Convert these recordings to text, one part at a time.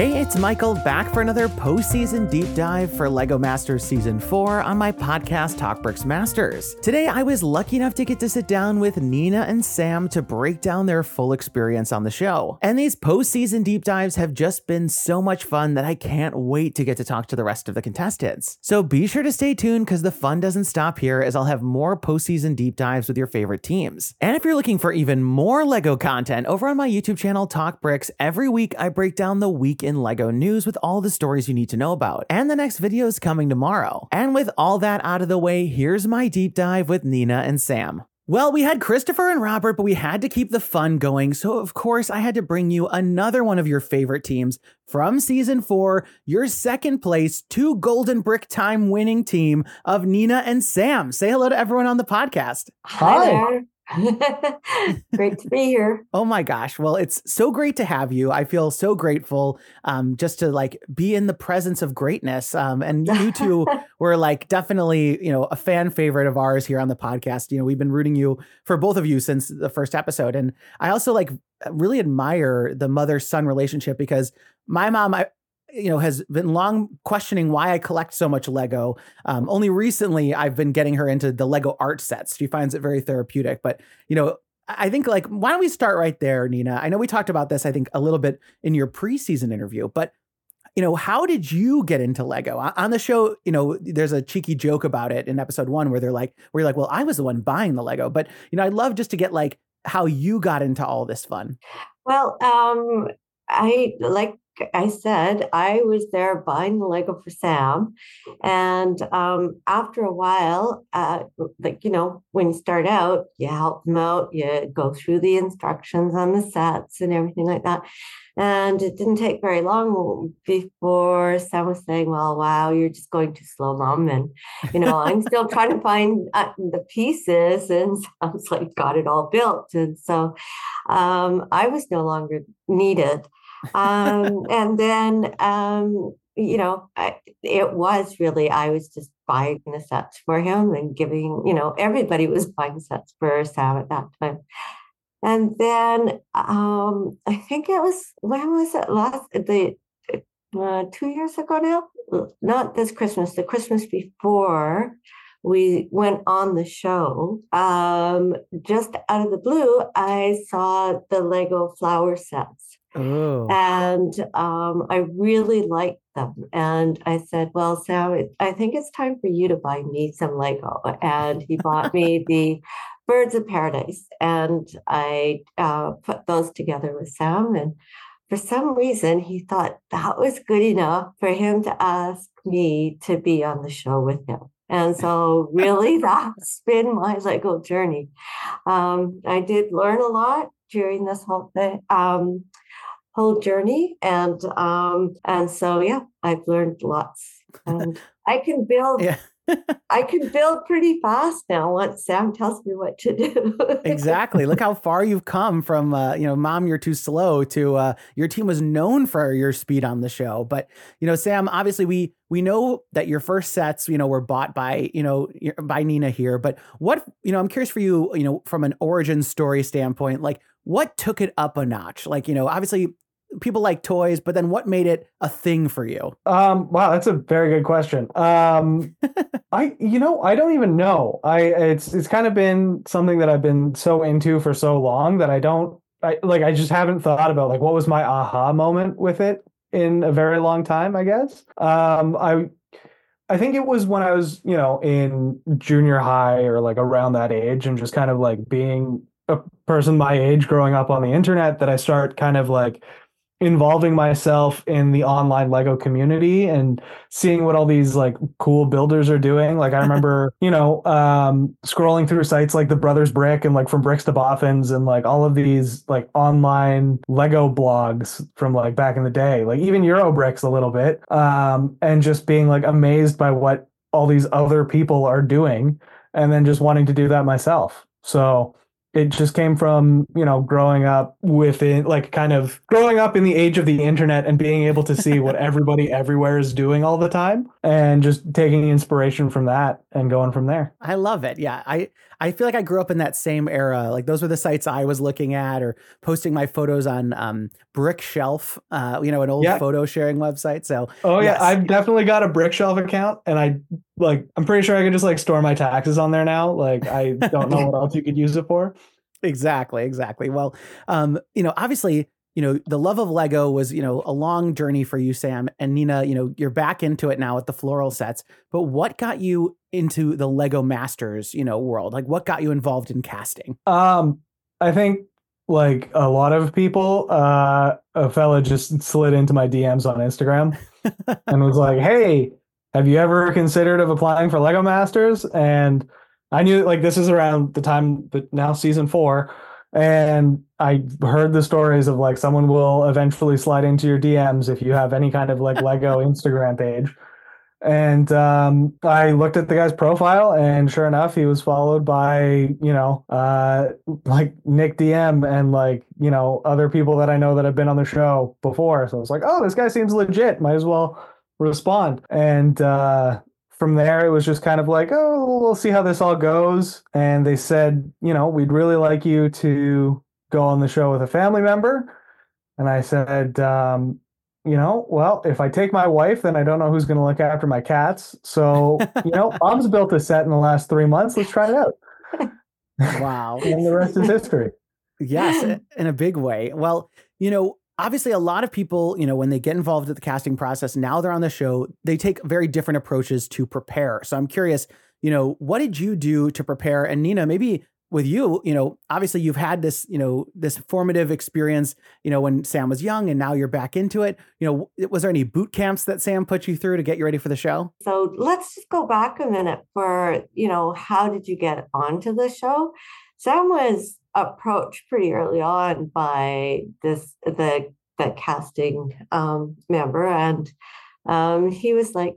Hey, it's Michael back for another postseason deep dive for LEGO Masters Season 4 on my podcast TalkBricks Masters. Today, I was lucky enough to get to sit down with Neena and Sam to break down their full experience on the show. And these postseason deep dives have just been so much fun that I can't wait to get to talk to the rest of the contestants. So be sure to stay tuned because the fun doesn't stop here as I'll have more postseason deep dives with your favorite teams. And if you're looking for even more LEGO content, over on my YouTube channel TalkBricks, every week I break down the week in LEGO news with all the stories you need to know about. And the next video is coming tomorrow. And with all that out of the way, here's my deep dive with Neena and Sam. Well, we had Christopher and Robert, but we had to keep the fun going. So, of course, I had to bring you another one of your favorite teams from season four, your second place, two golden brick time winning team of Neena and Sam. Say hello to everyone on the podcast. Hi, there. great to be here. Oh my gosh. Well, it's so great to have you. I feel so grateful um, just to like be in the presence of greatness. Um, and you two were like definitely, you know, a fan favorite of ours here on the podcast. You know, we've been rooting you for both of you since the first episode. And I also like really admire the mother son relationship because my mom, I, you know, has been long questioning why I collect so much Lego. Um, only recently, I've been getting her into the Lego art sets. She finds it very therapeutic. But you know, I think like why don't we start right there, Neena? I know we talked about this. I think a little bit in your preseason interview, but you know, how did you get into Lego on the show? You know, there's a cheeky joke about it in episode one where they're like, where you're like, well, I was the one buying the Lego, but you know, I'd love just to get like how you got into all this fun. Well, um, I like I said, I was there buying the Lego for Sam. And um, after a while, uh, like, you know, when you start out, you help them out, you go through the instructions on the sets and everything like that. And it didn't take very long before Sam was saying, Well, wow, you're just going too slow, mom. And, you know, I'm still trying to find uh, the pieces. And Sam's like, got it all built. And so um, I was no longer needed um, and then um, you know I, it was really i was just buying the sets for him and giving you know everybody was buying sets for sam at that time. And then um, i think it was when was it last the uh, two years ago now? Not this christmas the christmas before we went on the show um, just out of the blue i saw the lego flower sets Oh. And um, I really liked them. And I said, Well, Sam, I think it's time for you to buy me some Lego. And he bought me the Birds of Paradise. And I uh, put those together with Sam. And for some reason, he thought that was good enough for him to ask me to be on the show with him. And so, really, that's been my Lego journey. Um, I did learn a lot during this whole thing. Um, whole journey and um and so yeah i've learned lots and i can build yeah. I can build pretty fast now once Sam tells me what to do. exactly. Look how far you've come from, uh, you know, mom, you're too slow to uh, your team was known for your speed on the show. But, you know, Sam, obviously we, we know that your first sets, you know, were bought by, you know, by Neena here. But what, you know, I'm curious for you, you know, from an origin story standpoint, like what took it up a notch? Like, you know, obviously people like toys, but then what made it a thing for you? Um, wow, that's a very good question. Um, I, you know, I don't even know. I, it's, it's kind of been something that I've been so into for so long that I don't, I like, I just haven't thought about like what was my aha moment with it in a very long time. I guess. Um, I, I think it was when I was, you know, in junior high or like around that age and just kind of like being a person my age growing up on the internet that I start kind of like involving myself in the online Lego community and seeing what all these like cool builders are doing. Like I remember, you know, um, scrolling through sites like the Brothers Brick and like from Bricks to Bothans and like all of these like online Lego blogs from like back in the day, like even Eurobricks a little bit, um, and just being like amazed by what all these other people are doing and then just wanting to do that myself. So it just came from you know growing up within like kind of growing up in the age of the internet and being able to see what everybody everywhere is doing all the time and just taking inspiration from that and going from there. I love it. Yeah i i feel like i grew up in that same era. Like those were the sites i was looking at or posting my photos on um brickshelf uh you know an old yeah. photo sharing website. So oh yeah. yes. i've definitely got a brickshelf account and i like i'm pretty sure i could just like store my taxes on there now. Like i don't know what else you could use it for. Exactly exactly. Well um you know obviously you know the love of lego was you know a long journey for you sam and neena you know you're back into it now with the floral sets but what got you into the lego masters you know world? Like what got you involved in casting? Um i think like a lot of people uh a fella just slid into my dms on instagram and was like hey have you ever considered of applying for lego masters? And I knew like this is around the time, but now season four, and I heard the stories of like someone will eventually slide into your DMs if you have any kind of like Lego Instagram page. And um, I looked at the guy's profile, and sure enough, he was followed by you know uh, like Nick DM and like you know other people that I know that have been on the show before. So I was like, oh, this guy seems legit. Might as well respond. And uh, from there, it was just kind of like, oh, we'll see how this all goes. And they said, you know, we'd really like you to go on the show with a family member. And I said, um, you know, well, if I take my wife, then I don't know who's going to look after my cats. So, you know, mom's built a set in the last three months. Let's try it out. Wow. and the rest is history. Yes, in a big way. Well, you know, obviously a lot of people you know when they get involved with the casting process now they're on the show they take very different approaches to prepare so i'm curious you know what did you do to prepare and neena maybe with you you know obviously you've had this you know this formative experience you know when sam was young and now you're back into it. You know was there any boot camps that sam put you through to get you ready for the show? So let's just go back a minute for you know how did you get onto the show? Sam was approached pretty early on by this the the casting um, member, and um, he was like,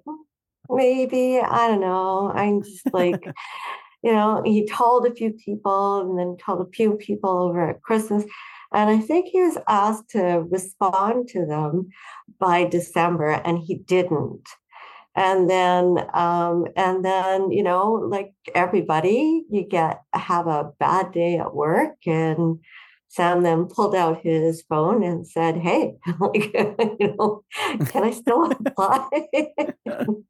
maybe I don't know. I'm just like, you know, he told a few people, and then told a few people over at Christmas. And I think he was asked to respond to them by December, and he didn't and then um, and then you know like everybody you get have a bad day at work and sam then pulled out his phone and said hey like you know can i still apply um,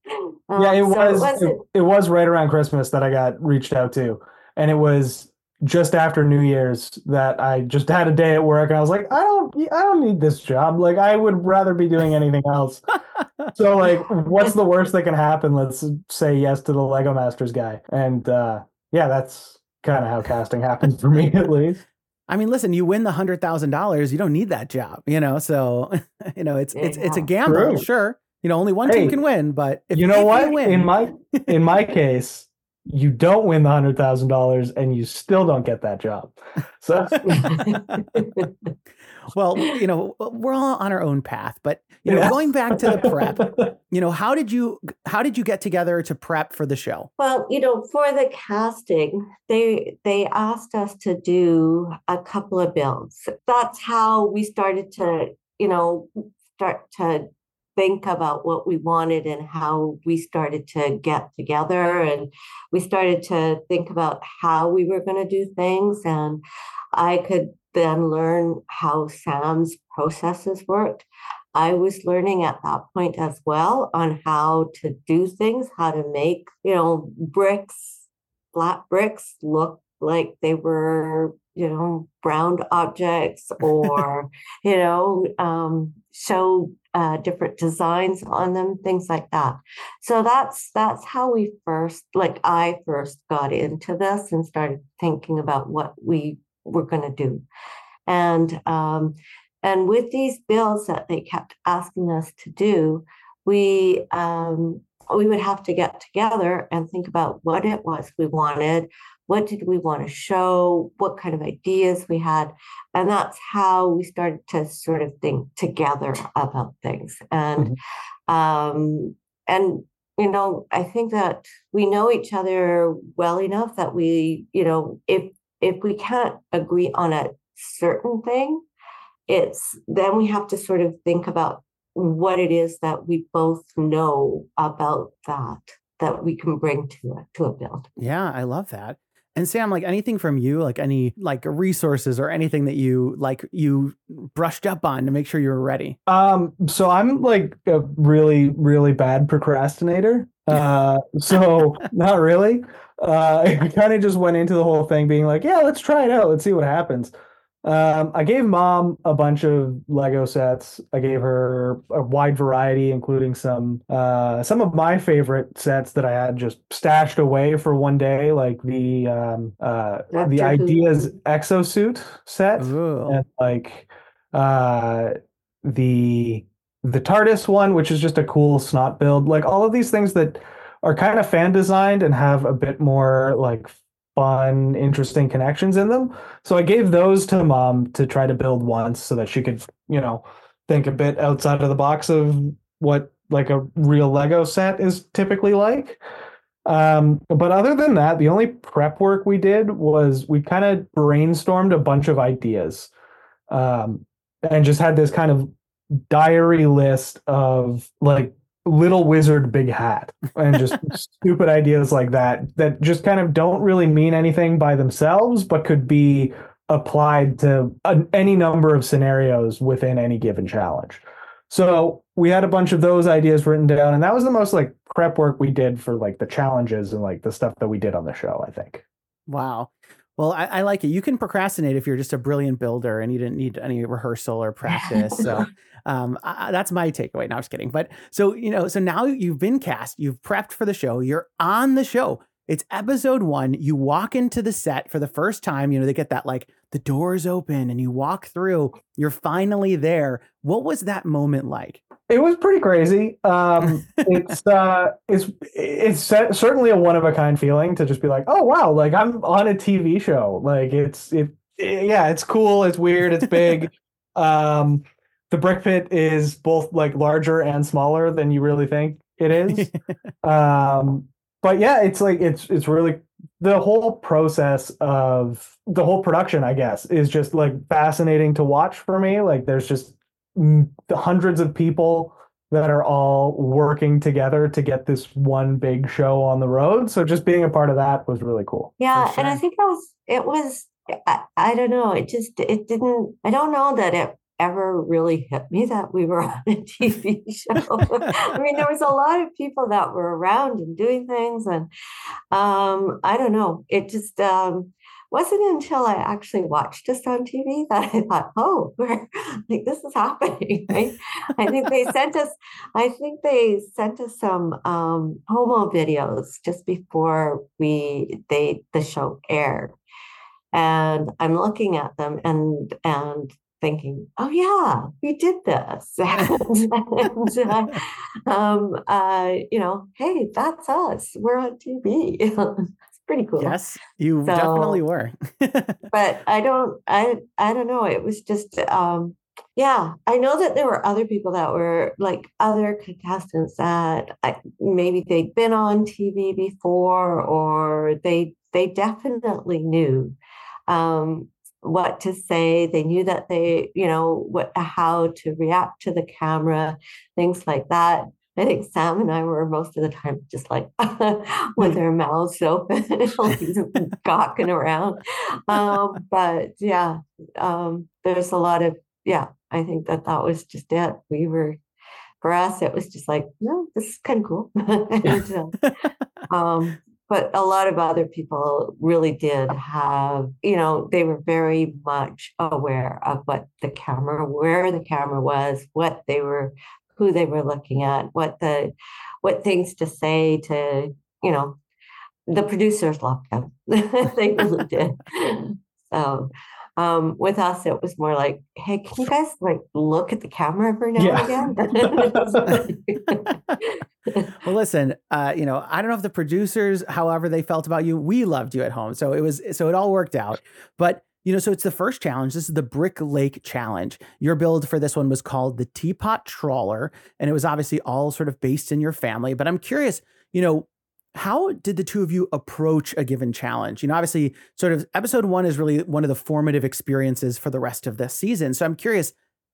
yeah it was, was it, it was right around christmas that i got reached out to and it was just after New Year's that I just had a day at work and I was like, I don't I don't need this job. Like I would rather be doing anything else. so like what's the worst that can happen? Let's say yes to the Lego Masters guy. And uh yeah, that's kind of how casting happens for me at least. I mean, listen, you win the hundred thousand dollars, you don't need that job, you know. So, you know, it's it's it's a gamble, True. sure. You know, only one hey, team can win, but if, you know what? Win... in my in my case, you don't win the hundred thousand dollars and you still don't get that job. So well, you know, we're all on our own path, but you know, yeah. going back to the prep, you know, how did you how did you get together to prep for the show? Well, you know, for the casting, they they asked us to do a couple of builds. That's how we started to, you know, start to think about what we wanted and how we started to get together and we started to think about how we were going to do things and i could then learn how sam's processes worked i was learning at that point as well on how to do things how to make you know bricks flat bricks look like they were you know brown objects or you know um, show uh, different designs on them, things like that. So that's that's how we first, like I first got into this and started thinking about what we were going to do, and um, and with these bills that they kept asking us to do, we um, we would have to get together and think about what it was we wanted, what did we want to show, what kind of ideas we had. And that's how we started to sort of think together about things. And mm-hmm. um, and you know, I think that we know each other well enough that we, you know, if if we can't agree on a certain thing, it's then we have to sort of think about what it is that we both know about that that we can bring to it to a build. Yeah, I love that. And Sam, like anything from you, like any like resources or anything that you like you brushed up on to make sure you were ready. Um, so I'm like a really, really bad procrastinator. Uh, so not really. Uh, I kind of just went into the whole thing being like, yeah, let's try it out. Let's see what happens. Um, I gave mom a bunch of Lego sets. I gave her a wide variety, including some uh, some of my favorite sets that I had just stashed away for one day, like the um, uh, the Ideas exosuit set, Ooh. and like uh, the the TARDIS one, which is just a cool snot build. Like all of these things that are kind of fan designed and have a bit more like fun, interesting connections in them. So I gave those to mom to try to build once so that she could, you know, think a bit outside of the box of what like a real Lego set is typically like. Um, but other than that, the only prep work we did was we kind of brainstormed a bunch of ideas um, and just had this kind of diary list of like little wizard big hat and just stupid ideas like that that just kind of don't really mean anything by themselves but could be applied to a, any number of scenarios within any given challenge. So we had a bunch of those ideas written down and that was the most like prep work we did for like the challenges and like the stuff that we did on the show i think. Wow well, I, I, like it. You can procrastinate if you're just a brilliant builder and you didn't need any rehearsal or practice. so um, I, that's my takeaway. No, I'm just kidding. But so, you know, so now you've been cast, you've prepped for the show, you're on the show. It's episode one. You walk into the set for the first time. You know, they get that like the doors open and you walk through. You're finally there. What was that moment like? It was pretty crazy. Um, it's uh, it's it's certainly a one of a kind feeling to just be like, oh wow, like I'm on a TV show. Like it's it, it yeah, it's cool. It's weird. It's big. um, the brick pit is both like larger and smaller than you really think it is. um, but yeah, it's like it's it's really the whole process of the whole production, I guess, is just like fascinating to watch for me. Like there's just the hundreds of people that are all working together to get this one big show on the road. So just being a part of that was really cool. Yeah, sure. and I think it was it was I, I don't know, it just it didn't I don't know that it ever really hit me that we were on a TV show. I mean, there was a lot of people that were around and doing things, and um, I don't know. It just um, wasn't until I actually watched this on TV that I thought, oh, we're like this is happening. Right? I think they sent us. I think they sent us some um, promo videos just before we they the show aired and I'm looking at them and and thinking, oh yeah, we did this. and, uh, um, uh, you know, hey, that's us. We're on TV. it's pretty cool. Yes, you so, definitely were. but I don't, I, I don't know. It was just, um, yeah, I know that there were other people that were like other contestants that I, maybe they'd been on TV before, or they they definitely knew um, what to say. They knew that they, you know, what how to react to the camera, things like that. I think Sam and I were most of the time just like with our mouths open, gawking around. Um, but yeah, um, there's a lot of yeah. I think that that was just it. We were for us, it was just like, no, this is kind of cool. and, uh, um, but a lot of other people really did have you know they were very much aware of what the camera where the camera was what they were who they were looking at what the what things to say to you know the producers loved them they really did so um, with us, it was more like, hey, can you guys like look at the camera every now yeah. and again? well, listen, uh, you know, I don't know if the producers, however they felt about you, we loved you at home. So it was, so it all worked out. But you know, so it's the first challenge. This is the Brick Lake Challenge. Your build for this one was called the Teapot Trawler, and it was obviously all sort of based in your family. But I'm curious, you know, how did the two of you approach a given challenge? You know, obviously, sort of episode one is really one of the formative experiences for the rest of this season. So I'm curious,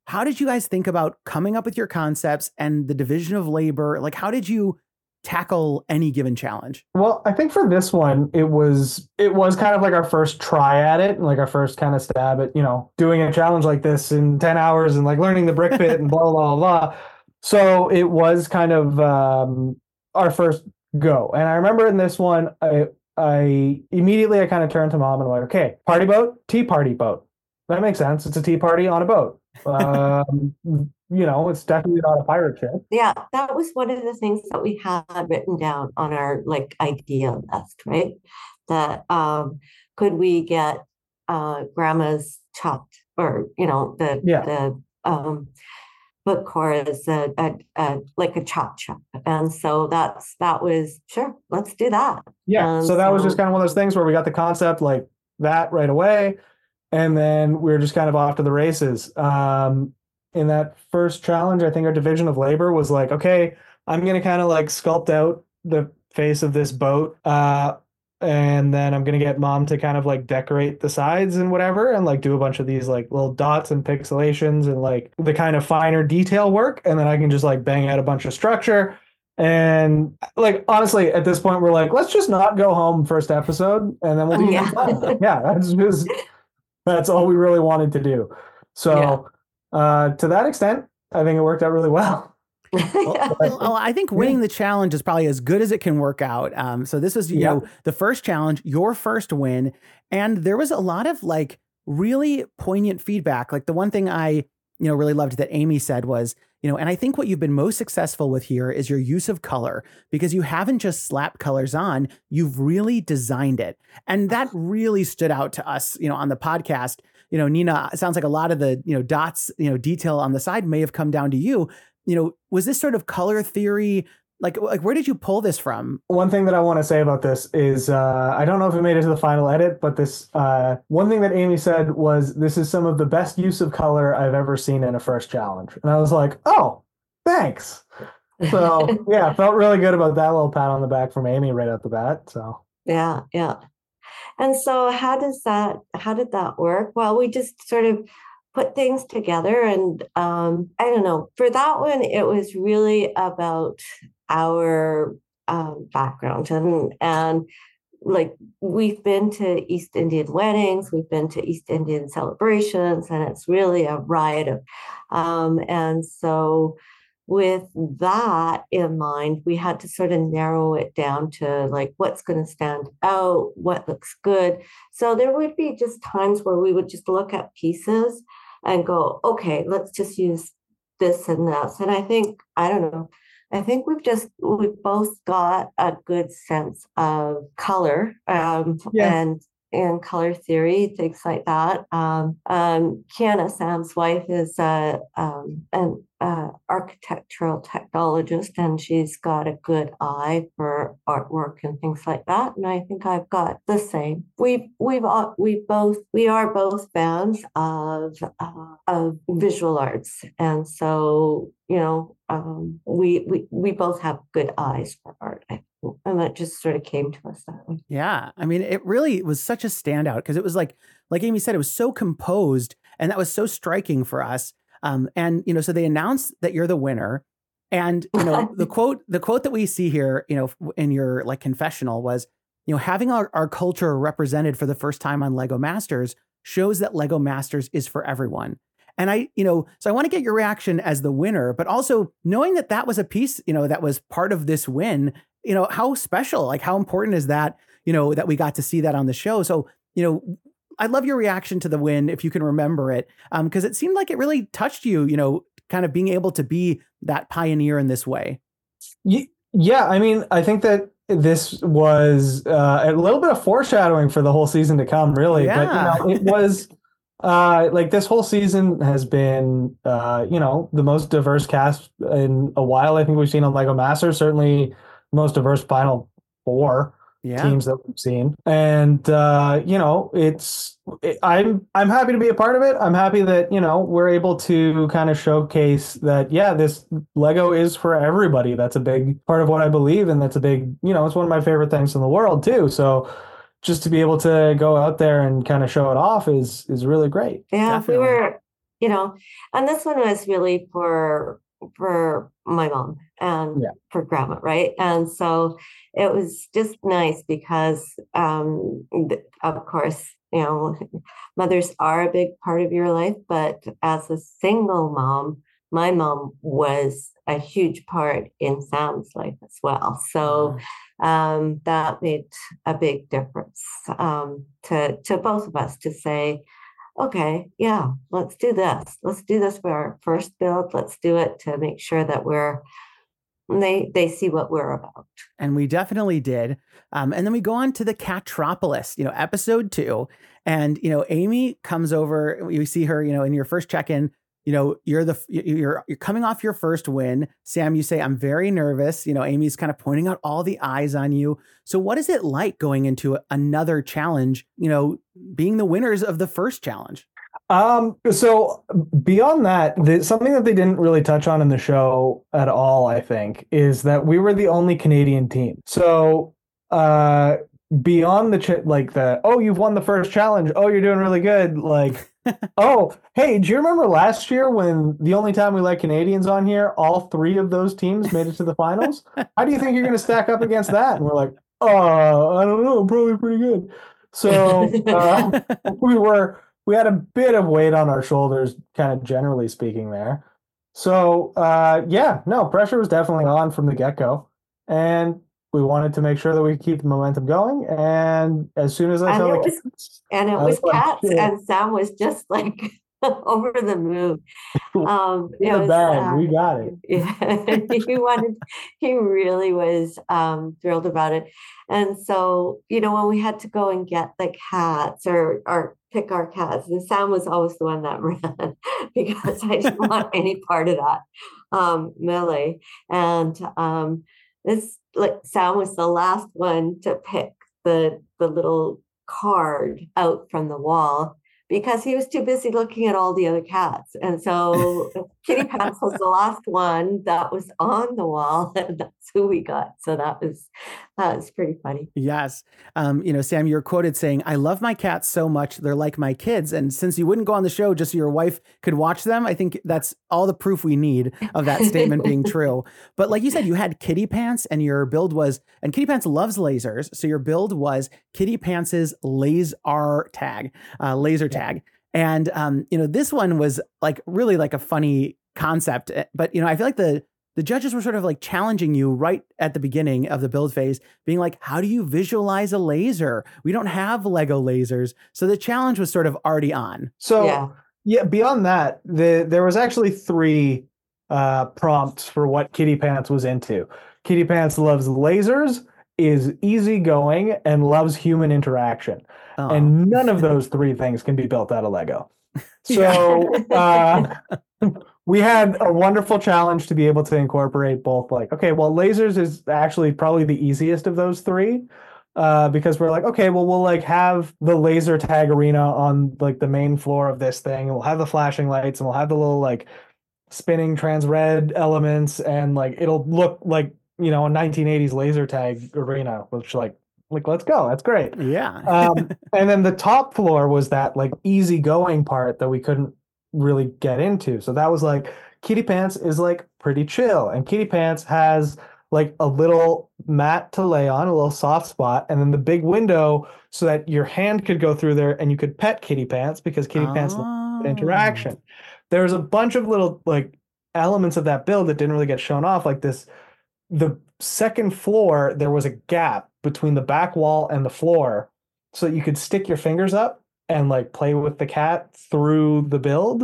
how did you guys think about coming up with your concepts and the division of labor? Like, how did you tackle any given challenge? Well, I think for this one, it was it was kind of like our first try at it, and like our first kind of stab at you know doing a challenge like this in ten hours and like learning the brick pit and blah blah blah. blah. So it was kind of um, our first go, and I remember in this one, I I immediately I kind of turned to mom and I'm like, okay, party boat, tea party boat. That makes sense. It's a tea party on a boat. Um, you know, it's definitely not a pirate ship. Yeah, that was one of the things that we had written down on our like idea list, right? That um could we get uh grandma's chopped or you know the Yeah. the um book core is a, a, a like a chop chop and so that's that was sure let's do that Yeah. Um, so that was just kind of one of those things where we got the concept like that right away. And then we were just kind of off to the races. Um, in that first challenge, I think our division of labor was like, okay, I'm going to kind of like sculpt out the face of this boat. Uh, and then I'm going to get mom to kind of like decorate the sides and whatever and like do a bunch of these like little dots and pixelations and like the kind of finer detail work. And then I can just like bang out a bunch of structure. And like honestly, at this point, we're like, let's just not go home first episode, and then we'll do Yeah. yeah, yeah. That's just that's all we really wanted to do. So uh, to that extent, I think it worked out really well. Well, well, I think winning the challenge is probably as good as it can work out. Um, so this was, you Yeah. know, the first challenge, your first win, and there was a lot of like really poignant feedback. Like the one thing I, you know, really loved that Amy said was, you know, and I think what you've been most successful with here is your use of color because you haven't just slapped colors on, you've really designed it. And that ah. really stood out to us, you know, on the podcast. You know, Neena, it sounds like a lot of the, you know, dots, you know, detail on the side may have come down to you you know, was this sort of color theory? Like, like where did you pull this from? One thing that I want to say about this is uh, I don't know if it made it to the final edit, but this uh, one thing that Amy said was this is some of the best use of color I've ever seen in a first challenge, and I was like, oh, thanks. So yeah, felt really good about that little pat on the back from Amy right out the bat. So Yeah, yeah. And so how does that how did that work? Well, we just sort of put things together and um I don't know. For that one it was really about our um background and and like we've been to East Indian weddings, we've been to East Indian celebrations, and it's really a riot of um and so with that in mind, we had to sort of narrow it down to like what's going to stand out, what looks good. So there would be just times where we would just look at pieces and go, okay, let's just use this and this. And I think, I don't know, I think we've just, we've both got a good sense of color um, and and color theory, things like that. Um, um, Kiana, Sam's wife, is uh, um, an uh, architectural technologist, and she's got a good eye for artwork and things like that. And I think I've got the same. We've we've we both we are both fans of uh, of visual arts, and so you know um, we we we both have good eyes for art. And that just sort of came to us that way. Yeah, I mean, it really was such a standout because it was like, like Amy said, it was so composed, and that was so striking for us. Um, and you know, so they announced that you're the winner, and you know, the quote, the quote that we see here, you know, in your like confessional was, you know, having our, our culture represented for the first time on Lego Masters shows that Lego Masters is for everyone. And I, you know, so I want to get your reaction as the winner, but also knowing that that was a piece, you know, that was part of this win. You know, how special, like how important is that? You know, that we got to see that on the show. So, you know, I'd love your reaction to the win if you can remember it, because it seemed like it really touched you. You know, kind of being able to be that pioneer in this way. Yeah, I mean, I think that this was uh, a little bit of foreshadowing for the whole season to come, really. Yeah. But you know, it was uh, like this whole season has been, uh, you know, the most diverse cast in a while. I think we've seen on Lego Masters. Certainly, most diverse final four. Yeah. teams that we've seen, and uh, you know, it's it, I'm I'm happy to be a part of it. I'm happy that you know we're able to kind of showcase that yeah, this Lego is for everybody. That's a big part of what I believe, and that's a big you know it's one of my favorite things in the world too. So just to be able to go out there and kind of show it off is is really great. Yeah, Definitely. we were, you know, and this one was really for for my mom and Yeah. for grandma, right? And so it was just nice because, um, of course, you know, mothers are a big part of your life, but as a single mom, my mom was a huge part in Sam's life as well. So um, that made a big difference um, to to both of us to say, okay, yeah, let's do this. Let's do this for our first build. Let's do it to make sure that we're they they see what we're about. and we definitely did. Um, and then we go on to the Catropolis, you know, episode two, and you know, Amy comes over. You see her, you know, in your first check-in. You know, you're the you're you're coming off your first win. Sam, you say I'm very nervous. You know, Amy's kind of pointing out all the eyes on you. So, what is it like going into another challenge? You know, being the winners of the first challenge. Um, so beyond that, the, something that they didn't really touch on in the show at all, I think, is that we were the only Canadian team. So, uh, beyond the ch- like the oh, you've won the first challenge. Oh, you're doing really good. Like, oh, hey, do you remember last year when the only time we let Canadians on here, all three of those teams made it to the finals? How do you think you're going to stack up against that? And we're like, oh, I don't know, probably pretty good. So uh, we were we had a bit of weight on our shoulders, kind of generally speaking there. So uh, yeah, no, pressure was definitely on from the get go, and we wanted to make sure that we keep the momentum going. And as soon as I And saw it the was- cats, And it was was like, cats, "Shit." and Sam was just like over the moon. Um, it was, uh, we got it. Yeah, he wanted, he really was um, thrilled about it. And so, you know, when we had to go and get the cats or or pick our cats, and Sam was always the one that ran because I didn't want any part of that um, melee. And um, this, like, Sam was the last one to pick the the little card out from the wall because he was too busy looking at all the other cats. And so Kitty Pants was the last one that was on the wall, and that's who we got. So that was that was pretty funny. Yes. Um, you know, Sam, you're quoted saying, I love my cats so much. They're like my kids. And since you wouldn't go on the show just so your wife could watch them, I think that's all the proof we need of that statement being true. But like you said, you had Kitty Pants and your build was, and Kitty Pants loves lasers. So your build was Kitty Pants's laser tag, uh, laser tag. And, um, you know, this one was like really like a funny concept. eh, But, you know, I feel like the, the judges were sort of like challenging you right at the beginning of the build phase, being like, how do you visualize a laser? We don't have Lego lasers. So the challenge was sort of already on. So yeah. yeah, beyond that, the there was actually three uh, prompts for what Kitty Pants was into. Kitty Pants loves lasers, is easygoing, and loves human interaction. Oh. and none of those three things can be built out of Lego. Yeah. So uh, we had a wonderful challenge to be able to incorporate both. Like, okay, well, lasers is actually probably the easiest of those three. Uh, because we're like, okay, well, we'll like have the laser tag arena on like the main floor of this thing, and we'll have the flashing lights, and we'll have the little like spinning trans red elements, and like it'll look like you know a 1980s laser tag arena, which like like let's go, that's great yeah. um, and then the top floor was that like easygoing part that we couldn't really get into. So that was like Kitty Pants is like pretty chill, and Kitty Pants has like a little mat to lay on, a little soft spot, and then the big window so that your hand could go through there and you could pet Kitty Pants because Kitty Pants Oh. interaction. There's a bunch of little like elements of that build that didn't really get shown off, like this. The second floor, there was a gap between the back wall and the floor, so that you could stick your fingers up and like play with the cat through the build.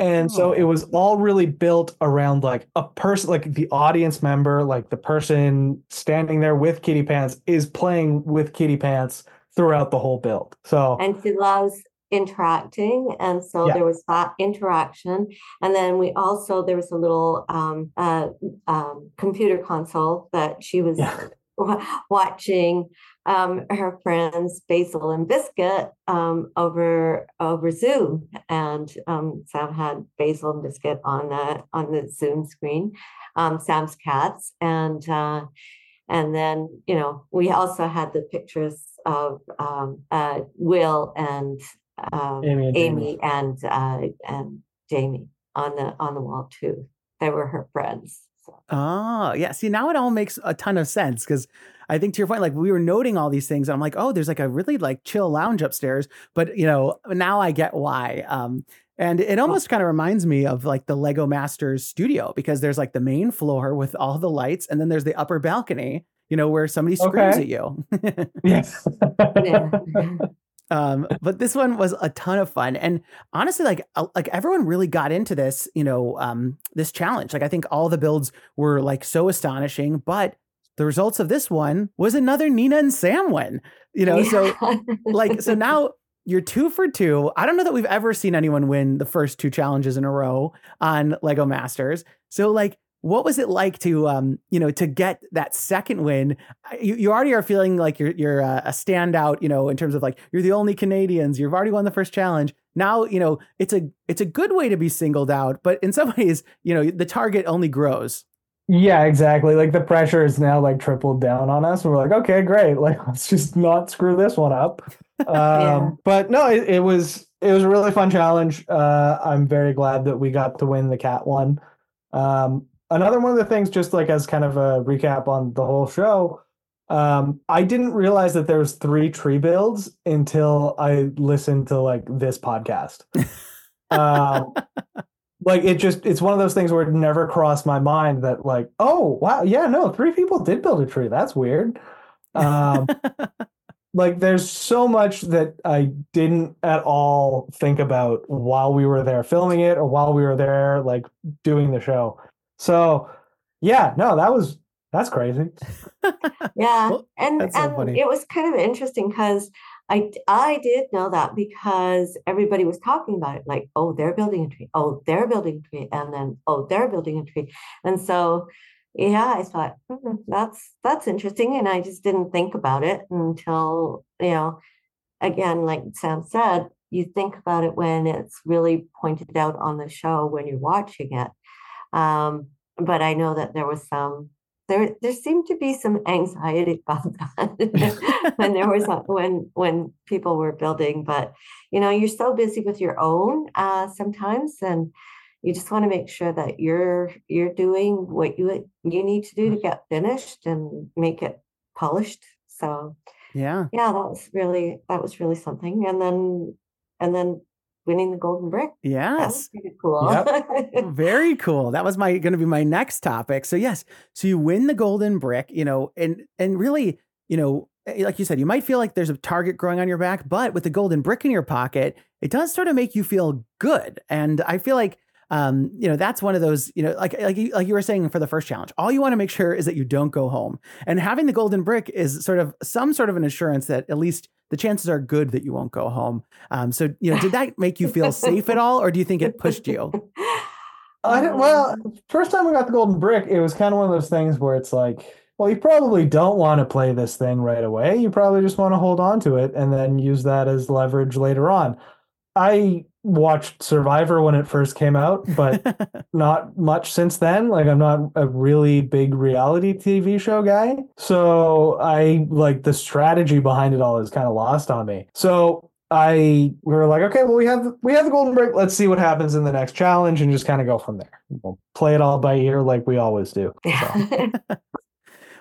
And so it Oh. was all really built around like a person, like the audience member, like the person standing there with Kitty Pants is playing with Kitty Pants throughout the whole build. So and she loves interacting and so Yeah. there was that interaction and then we also there was a little um, uh, um, computer console that she was Yeah. wa- watching um, her friends Basil and Biscuit um, over over Zoom, and um, Sam had Basil and Biscuit on the on the Zoom screen. Um, Sam's cats, and uh, and then you know we also had the pictures of um, uh, Will and um, Amy and Amy Jamie. and uh, and Jamie on the on the wall too. They were her friends. So. Oh, yeah. See, now it all makes a ton of sense because I think to your point, like we were noting all these things, and I'm like, oh, there's like a really like chill lounge upstairs. But you know, now I get why. Um, and it almost kind of reminds me of like the Lego Masters studio because there's like the main floor with all the lights, and then there's the upper balcony, you know, where somebody screams Okay. at you. Yes. Yeah. um but this one was a ton of fun and honestly like like everyone really got into this you know um this challenge like i think all the builds were like so astonishing but the results of this one was another neena and sam win you know so like so now you're two for two. I don't know that we've ever seen anyone win the first two challenges in a row on lego masters. So like what was it like to um you know to get that second win? You, you already are feeling like you're you're a, a standout you know in terms of like you're the only canadians you've already won the first challenge. Now you know it's a it's a good way to be singled out but in some ways you know the target only grows Yeah, exactly. Like the pressure is now like tripled down on us. We're like, okay, great. Like let's just not screw this one up. Um, Yeah. but no, it, it was it was a really fun challenge. Uh, I'm very glad that we got to win the cat one. Um, another one of the things, just like as kind of a recap on the whole show, um, I didn't realize that there was three tree builds until I listened to like this podcast. um, like it just it's one of those things where it never crossed my mind that like oh wow yeah no three people did build a tree. That's weird. Um like there's so much that i didn't at all think about while we were there filming it or while we were there like doing the show. So yeah no that was that's crazy. Yeah Well, and that's so and funny. it was kind of interesting because I I did know that because everybody was talking about it like oh they're building a tree. Oh they're building a tree and then oh they're building a tree. And so yeah I thought "Hmm, that's that's interesting and I just didn't think about it until you know again like Sam said you think about it when it's really pointed out on the show when you're watching it. Um, but I know that there was some there there seemed to be some anxiety about that when there was a, when when people were building but you know you're so busy with your own uh sometimes and you just want to make sure that you're you're doing what you you need to do to get finished and make it polished so yeah. yeah that was really that was really something and then and then winning the golden brick yes pretty cool Very cool. That was my going to be my next topic. So yes, so you win the golden brick, you know, and and really, you know, eh, like you said, you might feel like there's a target growing on your back, but with the golden brick in your pocket, it does sort of make you feel good. And I feel like um, you know, that's one of those, you know, like like you, like you were saying for the first challenge. All you want to make sure is that you don't go home. And having the golden brick is sort of some sort of an assurance that at least the chances are good that you won't go home. Um, so you know, did that make you feel safe at all, or do you think it pushed you? I don't, well, first time we got the golden brick, it was kind of one of those things where it's like, well, you probably don't want to play this thing right away. You probably just want to hold on to it and then use that as leverage later on. I watched Survivor when it first came out, but not much since then. Like I'm not a really big reality TV show guy. So I like the strategy behind it all is kind of lost on me. So I we were like, okay, well we have we have the golden brick. Let's see what happens in the next challenge and just kind of go from there. We'll play it all by ear like we always do. So,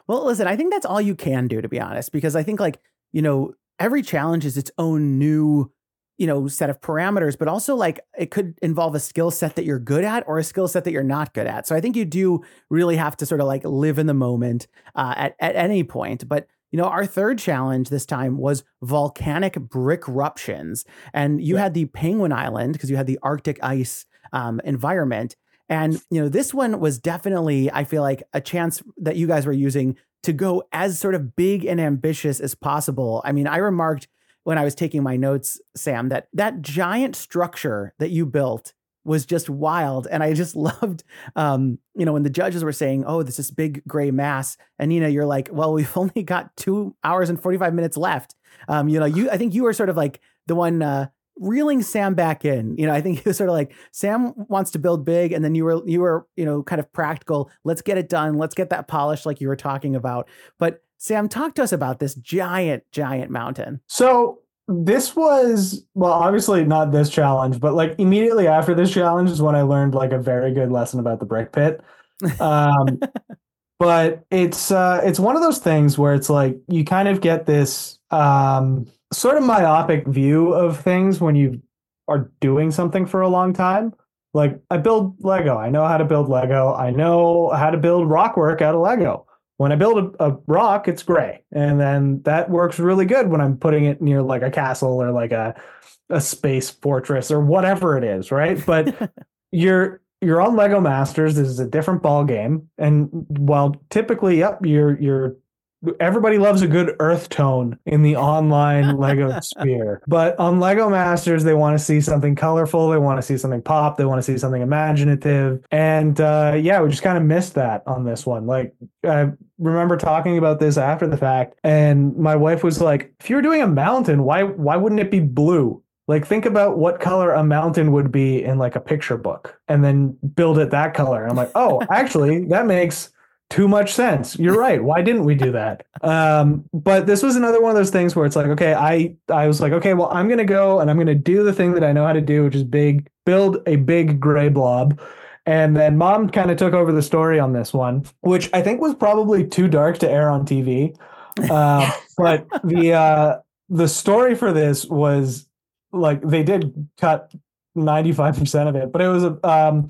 Well, listen, I think that's all you can do, to be honest, because I think, like, you know, every challenge is its own new, you know, set of parameters, but also, like, it could involve a skill set that you're good at or a skill set that you're not good at. So I think you do really have to sort of like live in the moment uh, at, at any point. But, you know, our third challenge this time was volcanic brick eruptions. And you Yeah. had the Penguin Island because you had the Arctic ice um, environment. And, you know, this one was definitely, I feel like, a chance that you guys were using to go as sort of big and ambitious as possible. I mean, I remarked when I was taking my notes, Sam, that that giant structure that you built was just wild. And I just loved, um, you know, when the judges were saying, oh, this is big gray mass. And, Neena, you're like, well, we've only got two hours and 45 minutes left. Um, you know, you, I think you were sort of like the one, uh, reeling Sam back in. You know, I think it was sort of like Sam wants to build big, and then you were you were you know kind of practical. Let's get it done. Let's get that polished, like you were talking about. But Sam, talk to us about this giant, giant mountain. So this was well obviously not this challenge but like immediately after this challenge is when i learned like a very good lesson about the brick pit. Um but it's uh it's one of those things where it's like you kind of get this um sort of myopic view of things when you are doing something for a long time. Like i build lego. I know how to build lego. I know how to build rockwork out of lego when I build a, a, rock, it's gray. And then that works really good when I'm putting it near like a castle or like a a space fortress or whatever it is, right? But you're you're on Lego Masters. This is a different ball game. And while typically, yep, you're you're everybody loves a good earth tone in the online Lego sphere. But on Lego Masters, they want to see something colorful. They want to see something pop. They want to see something imaginative. And uh, yeah, we just kind of missed that on this one. Like, I remember talking about this after the fact, and my wife was like, "If you were doing a mountain, why why wouldn't it be blue?" Like think about what color a mountain would be in like a picture book and then build it that color. And I'm like, oh, actually, that makes too much sense. You're right. Why didn't we do that? Um, but this was another one of those things where it's like, okay, I I was like, okay, well, I'm gonna go and I'm gonna do the thing that I know how to do, which is big, build a big gray blob. And then mom kind of took over the story on this one, which I think was probably too dark to air on TV. Uh, but the uh, the story for this was like they did cut 95% of it, but it was a um,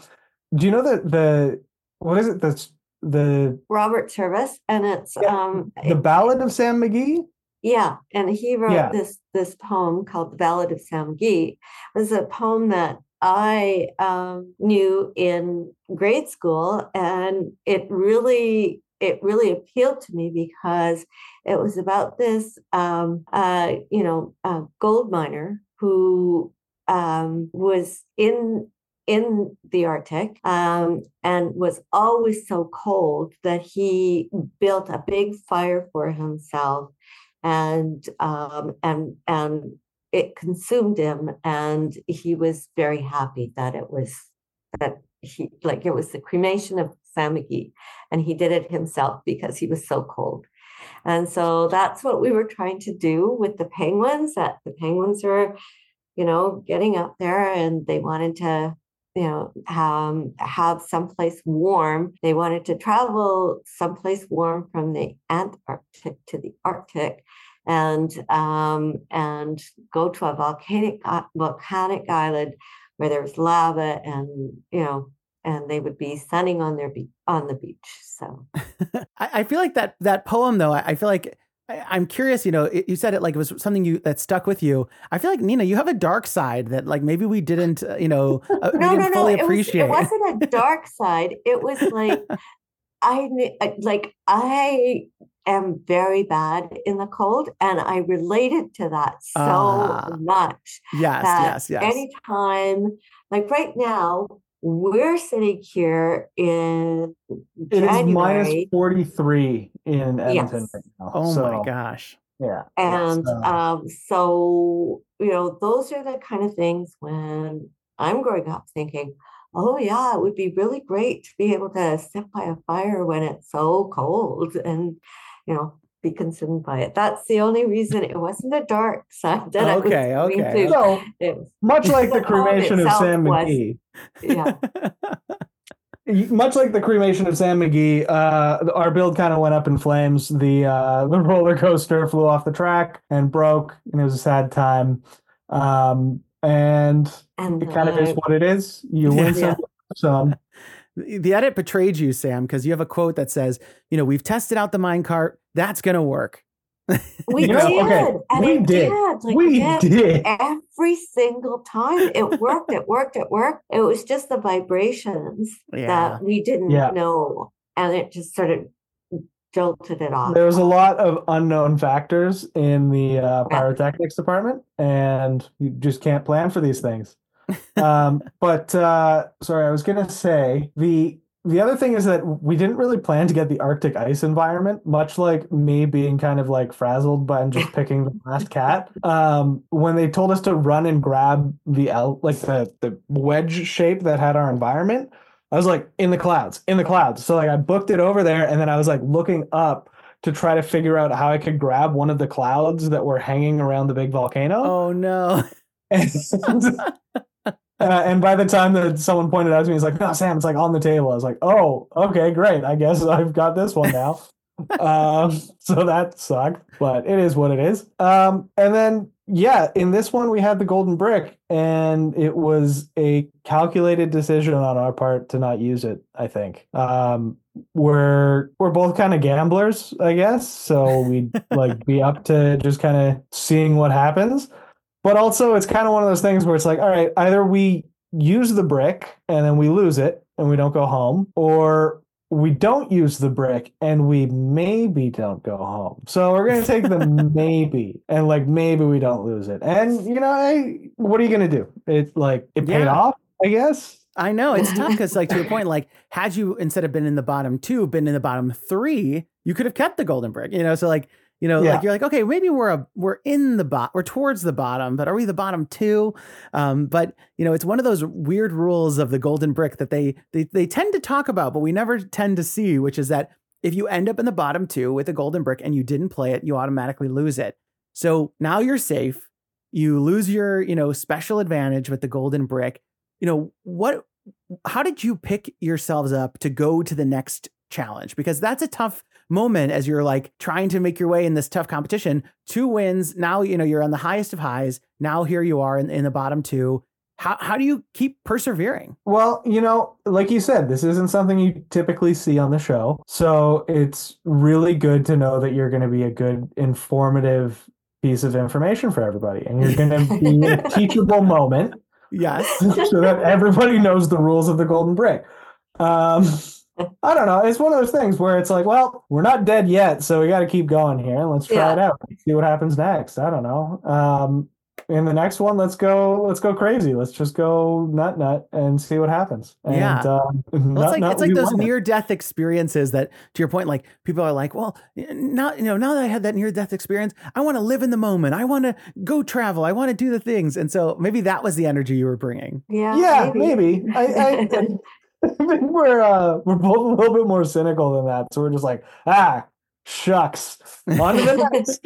do you know that the what is it that's the Robert Service, and it's yeah, um the Ballad of Sam McGee. Yeah, and he wrote yeah. this this poem called "The Ballad of Sam McGee." It was a poem that I um, knew in grade school, and it really it really appealed to me because it was about this um, uh, you know uh, gold miner who um, was in in the Arctic um, and was always so cold that he built a big fire for himself and um, and and it consumed him and he was very happy that it was that he like it was the cremation of Sam McGee and he did it himself because he was so cold. And so that's what we were trying to do with the penguins that the penguins were you know getting up there and they wanted to you know um, have someplace warm. They wanted to travel someplace warm from the antarctic to the arctic and um, and go to a volcanic volcanic island where there's lava and you know and they would be sunning on their be- on the beach so. I feel like that that poem though i feel like I, am curious, you know, it, you said it like it was something you that stuck with you. I feel like Neena, you have a dark side that like maybe we didn't, uh, you know, uh, no, we didn't no, fully no. appreciate. It, was, it wasn't a dark side. It was like I like I am very bad in the cold, and I related to that so uh, much. Yes, yes, yes. Anytime, like right now, we're sitting here in It January. is minus 43 in Edmonton yes. right now. Oh so, my gosh. Yeah. And yes, uh, um, so, you know, those are the kind of things when I'm growing up thinking, oh, yeah, it would be really great to be able to sit by a fire when it's so cold and, you know, be consumed by it. That's the only reason it wasn't a dark side that okay, I was okay. So, much like the cremation of Sam McGee. yeah. much like the cremation of Sam McGee, uh, our build kind of went up in flames. The uh, the roller coaster flew off the track and broke, and it was a sad time. Um, and, and it kind of is what it is. You win some, some. The edit betrayed you, Sam, because you have a quote that says, "You know, we've tested out the minecart. That's going to work." We did, okay. and we it did. did. Like, we did every single time. It worked. it worked. It worked. It was just the vibrations yeah. that we didn't yeah. know, and it just sort of jolted it off. There was a lot of unknown factors in the uh, pyrotechnics department, and you just can't plan for these things. Um, but uh, sorry, I was gonna say the the other thing is that we didn't really plan to get the Arctic ice environment, much like me being kind of like frazzled by just picking the last cat. Um, when they told us to run and grab the L, like the the wedge shape that had our environment, I was like in the clouds, in the clouds. So like I booked it over there, and then I was like looking up to try to figure out how I could grab one of the clouds that were hanging around the big volcano. Oh no. And, uh, and by the time that someone pointed out to me, he's like, "No, Sam, it's like on the table." I was like, "Oh, okay, great. I guess I've got this one now." um, so that sucked, but it is what it is. Um, and then yeah, in this one we had the golden brick, and it was a calculated decision on our part to not use it. I think um, we're we're both kind of gamblers, I guess. So we'd like be up to just kind of seeing what happens. But also, it's kind of one of those things where it's like, all right, either we use the brick and then we lose it and we don't go home, or we don't use the brick and we maybe don't go home. So we're gonna take the maybe and like maybe we don't lose it. And you know, hey, what are you gonna do? It like it paid Yeah. off, I guess. I know it's tough because, like, to your point, like, had you instead of been in the bottom two, been in the bottom three, you could have kept the golden brick. You know, so like, you know, Yeah. like you're like, okay, maybe we're a we're in the bot, we're towards the bottom, but are we the bottom two? Um, but you know, it's one of those weird rules of the golden brick that they they they tend to talk about, but we never tend to see, which is that if you end up in the bottom two with a golden brick and you didn't play it, you automatically lose it. So now you're safe. You lose your, you know, special advantage with the golden brick. You know, what how did you pick yourselves up to go to the next challenge? Because that's a tough moment as you're like trying to make your way in this tough competition. Two wins. Now, you know, you're on the highest of highs. Now here you are in, in the bottom two. How how do you keep persevering? Well, you know, like you said, this isn't something you typically see on the show. So it's really good to know that you're going to be a good, informative piece of information for everybody. And you're going to be a teachable moment Yes. so that everybody knows the rules of the golden brick. Um, I don't know. It's one of those things where it's like, well, we're not dead yet, so we got to keep going here. Let's try Yeah. it out. See what happens next. I don't know. Um, in the next one, let's go. Let's go crazy. Let's just go nut nut and see what happens. And, Yeah. um, Well, it's like nut, it's like those near death experiences that, to your point, like people are like, well, now you know, now that I had that near death experience, I want to live in the moment. I want to go travel. I want to do the things, and so maybe that was the energy you were bringing. Yeah, Yeah, maybe. I, I, I think we're uh, we're both a little bit more cynical than that. So we're just like, ah, shucks. On the next.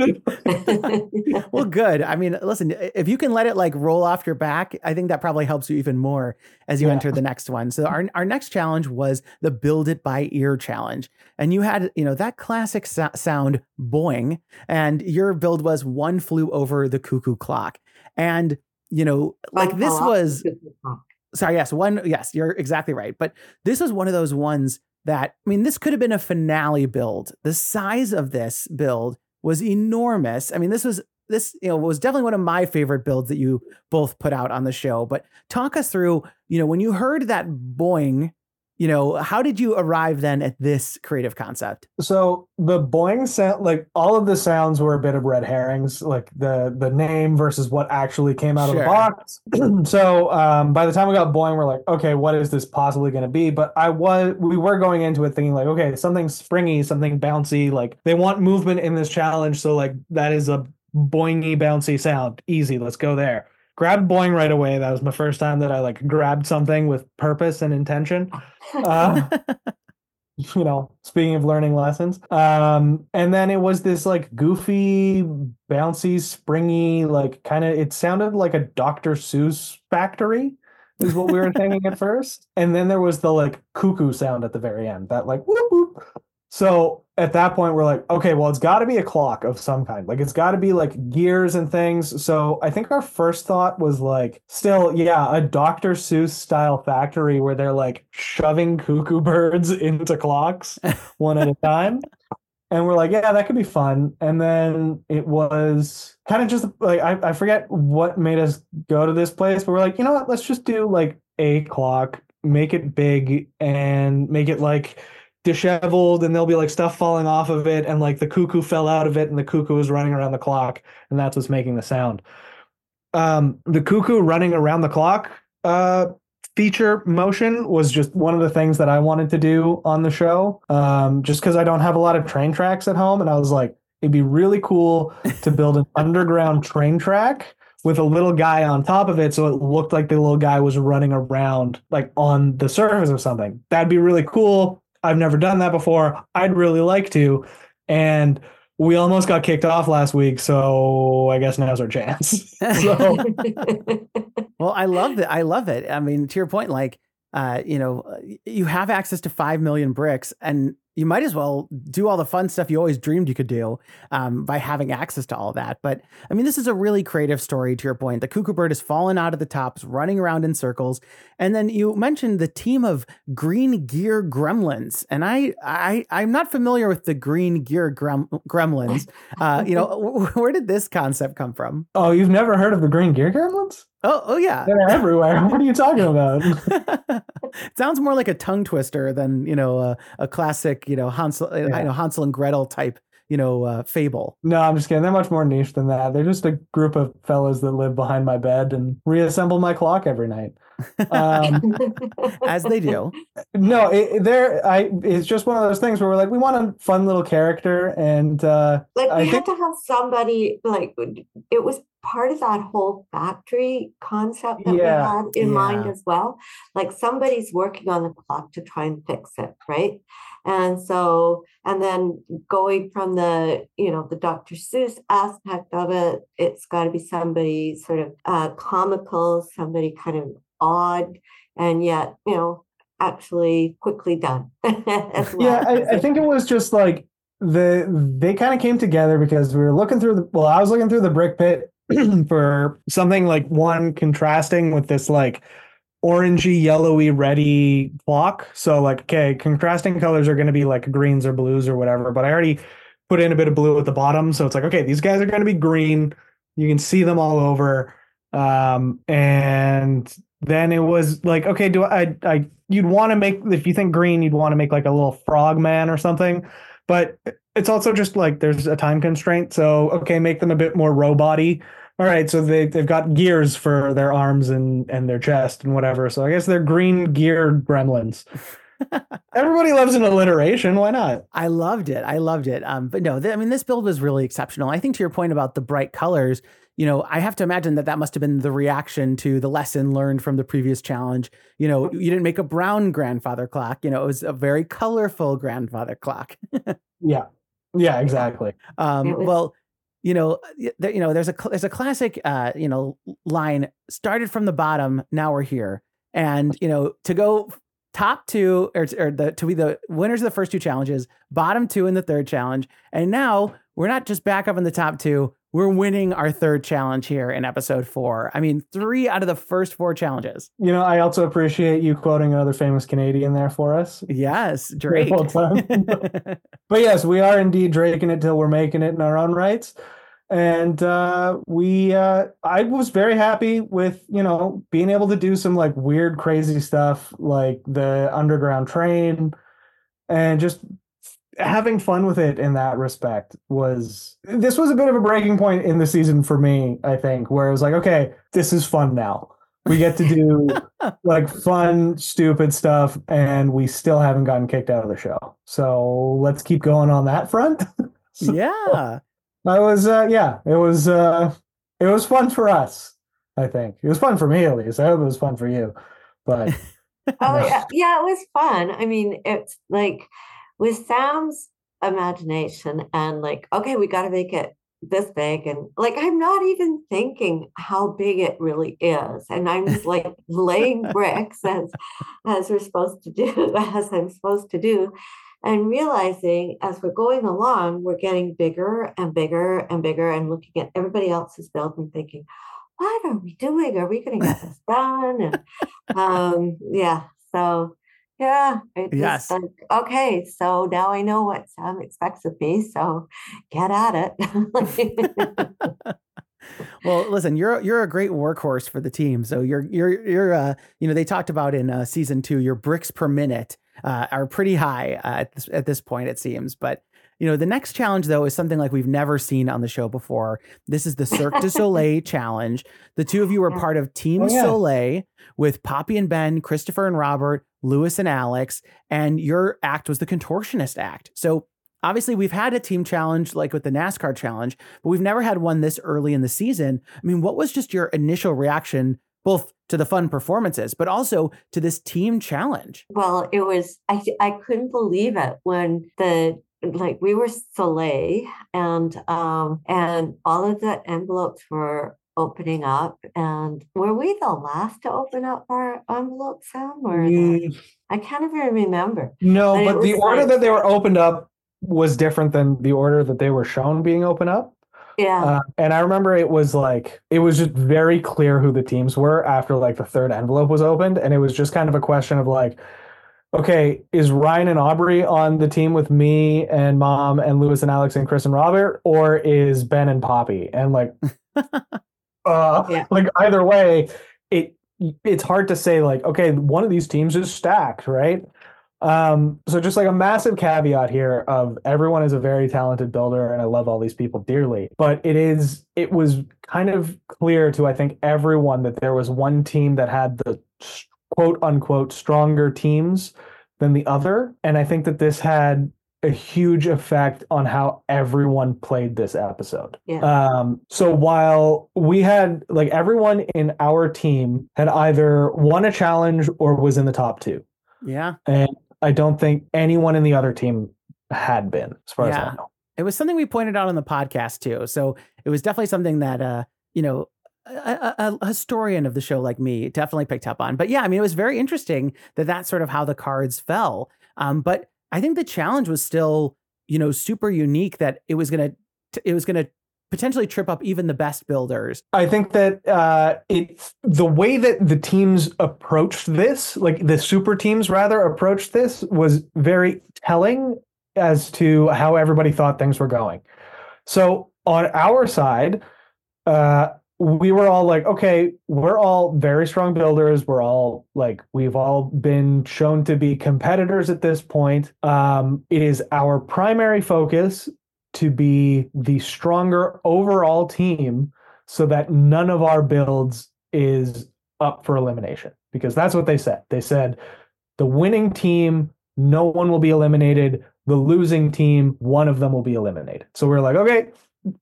Well, good. I mean, listen, if you can let it like roll off your back, I think that probably helps you even more as you Yeah. enter the next one. So our our next challenge was the build it by ear challenge. And you had, you know, that classic so- sound boing and your build was one flew over the cuckoo clock. And you know, like this was the cuckoo clock. Sorry, yes, one, yes, you're exactly right. But this was one of those ones that, I mean, this could have been a finale build. The size of this build was enormous. I mean, this was, this, you know, was definitely one of my favorite builds that you both put out on the show. But talk us through, you know, when you heard that boing, you know, how did you arrive then at this creative concept? So the boing sound, like all of the sounds were a bit of red herrings, like the the name versus what actually came out of the box. so um, by the time we got boing, we're like, okay, what is this possibly going to be? But I was, we were going into it thinking like, okay, something springy, something bouncy. Like they want movement in this challenge, so like that is a boingy, bouncy sound. Easy, let's go there. Grabbed boing right away. That was my first time that I like grabbed something with purpose and intention uh, you know speaking of learning lessons um and then it was this like goofy bouncy springy like kind of it sounded like a dr seuss factory is what we were thinking at first and then there was the like cuckoo sound at the very end that like whoop, whoop. So at that point we're like okay well it's got to be a clock of some kind. Like it's got to be like gears and things. So i think our first thought was like still yeah a dr seuss style factory where they're like shoving cuckoo birds into clocks one at a time. And we're like yeah that could be fun. And then it was kind of just like I, I forget what made us go to this place but we're like you know what? Let's just do like a clock make it big and make it like disheveled and there'll be like stuff falling off of it and like the cuckoo fell out of it and the cuckoo is running around the clock and that's what's making the sound um the cuckoo running around the clock uh, feature motion was just one of the things that I wanted to do on the show. Um, just because I don't have a lot of train tracks at home, and I was like, it'd be really cool to build an underground train track with a little guy on top of it so it looked like the little guy was running around like on the surface of something. That'd be really cool. I've never done that before. I'd really like to. And we almost got kicked off last week, so I guess now's our chance. so, well, I love it. I love it. I mean, to your point, like, uh, you know, you have access to five million bricks, and you might as well do all the fun stuff you always dreamed you could do um, by having access to all that. But I mean, this is a really creative story. To your point, the cuckoo bird has fallen out of the tops, running around in circles, and then you mentioned the team of green gear gremlins, and I, I, I'm not familiar with the green gear grem- gremlins. Uh, you know, where did this concept come from? Oh, you've never heard of the green gear gremlins? Oh, oh yeah. They're everywhere. What are you talking about? sounds more like a tongue twister than you know a, a classic you know Hansel yeah. I know Hansel and Gretel type you know uh, fable. No, I'm just kidding. They're much more niche than that. They're just a group of fellows that live behind my bed and reassemble my clock every night. Um, As they do. No, it, they're I. It's just one of those things where we're like, we want a fun little character, and uh, like we I had think to have somebody like it was part of that whole factory concept that Yeah, we had in mind as well. Like somebody's working on the clock to try and fix it, right? And so, and then going from the, you know, the Dr. Seuss aspect of it, it's got to be somebody sort of uh, comical, somebody kind of odd, and yet, you know, actually quickly done. as yeah, well. I, I think it was just like the they kind of came together because we were looking through the well, I was looking through the brick pit for something like one contrasting with this like orangey, yellowy, reddy block. So like, okay, contrasting colors are going to be like greens or blues or whatever. But I already put in a bit of blue at the bottom, so it's like, okay, these guys are going to be green. You can see them all over. Um, and then it was like, okay, do I? I you'd want to make if you think green, you'd want to make like a little frog man or something. But it's also just like there's a time constraint. So okay, make them a bit more robot-y. All right, so they they've got gears for their arms and and their chest and whatever. So I guess they're green geared gremlins. Everybody loves an alliteration. Why not? I loved it. I loved it. Um, but no, th- I mean, this build was really exceptional. I think to your point about the bright colors, you know, I have to imagine that that must have been the reaction to the lesson learned from the previous challenge. You know, you didn't make a brown grandfather clock. You know, it was a very colorful grandfather clock. Yeah, yeah, exactly. Um, was- well, you know, there, you know, there's a cl- there's a classic, uh, you know, line started from the bottom. Now we're here, and you know, to go top two or, or the to be the winners of the first two challenges, bottom two in the third challenge, and now we're not just back up in the top two. We're winning our third challenge here in episode four. I mean, three out of the first four challenges. You know, I also appreciate you quoting another famous Canadian there for us. Yes, Drake. But yes, we are indeed draking it till we're making it in our own rights. And uh, we, uh, I was very happy with, you know, being able to do some like weird, crazy stuff like the underground train and just having fun with it in that respect was this was a bit of a breaking point in the season for me, I think, where it was like, okay, this is fun now. We get to do like fun, stupid stuff, and we still haven't gotten kicked out of the show. So let's keep going on that front. So yeah. I was, uh, yeah, it was, uh, it was fun for us. I think it was fun for me at least. I hope it was fun for you. But Oh yeah, yeah, it was fun. I mean, it's like with Sam's imagination and like, okay, we got to make it this big, and like I'm not even thinking how big it really is, and I'm just like laying bricks as as we're supposed to do, as I'm supposed to do, and realizing as we're going along, we're getting bigger and bigger and bigger, and looking at everybody else's build and thinking, what are we doing? Are we going to get this done? And um, yeah, so yeah, Yes. like, okay, so now I know what Sam expects of me, so get at it. well, listen, you're you're a great workhorse for the team. So you're you're you're uh you know they talked about in uh, season two your bricks per minute uh, are pretty high uh, at this at this point it seems, but You know, the next challenge though is something like we've never seen on the show before. This is the Cirque du Soleil challenge. The two of you were part of Team Oh, yeah. Soleil with Poppy and Ben, Christopher and Robert, Lewis and Alex, and your act was the contortionist act. So obviously we've had a team challenge like with the NASCAR challenge, but we've never had one this early in the season. I mean, what was just your initial reaction both to the fun performances, but also to this team challenge? Well, it was I I couldn't believe it when the like we were Soleil and um and all of the envelopes were opening up and were we the last to open up our envelopes Sam or the, Mm, I can't even remember. no, But but the order like- that they were opened up was different than the order that they were shown being opened up. Yeah. Uh, and I remember it was like it was just very clear who the teams were after like the third envelope was opened, and it was just kind of a question of like, okay, is Ryan and Aubrey on the team with me and Mom and Lewis and Alex and Chris and Robert, or is Ben and Poppy? And like, uh, Yeah. like either way, it it's hard to say like, okay, one of these teams is stacked, right? Um, so just like a massive caveat here of everyone is a very talented builder and I love all these people dearly, but it is it was kind of clear to I think everyone that there was one team that had the s- quote unquote stronger teams than the other. And I think that this had a huge effect on how everyone played this episode. Yeah. Um, so while we had like everyone in our team had either won a challenge or was in the top two. Yeah. And I don't think anyone in the other team had been, as far as I know. It was something we pointed out on the podcast too. So it was definitely something that, uh, you know, a, a, historian of the show like me definitely picked up on. But yeah, I mean, it was very interesting that that's sort of how the cards fell. Um, but I think the challenge was still, you know, super unique that it was gonna, it was gonna potentially trip up even the best builders. I think that uh, it's the way that the teams approached this, like the super teams rather approached this, was very telling as to how everybody thought things were going. So on our side, uh, we were all like, okay, we're all very strong builders. We're all like, we've all been shown to be competitors at this point. Um, it is our primary focus to be the stronger overall team so that none of our builds is up for elimination because that's what they said. They said the winning team, no one will be eliminated. The losing team, one of them will be eliminated. So we're like, okay,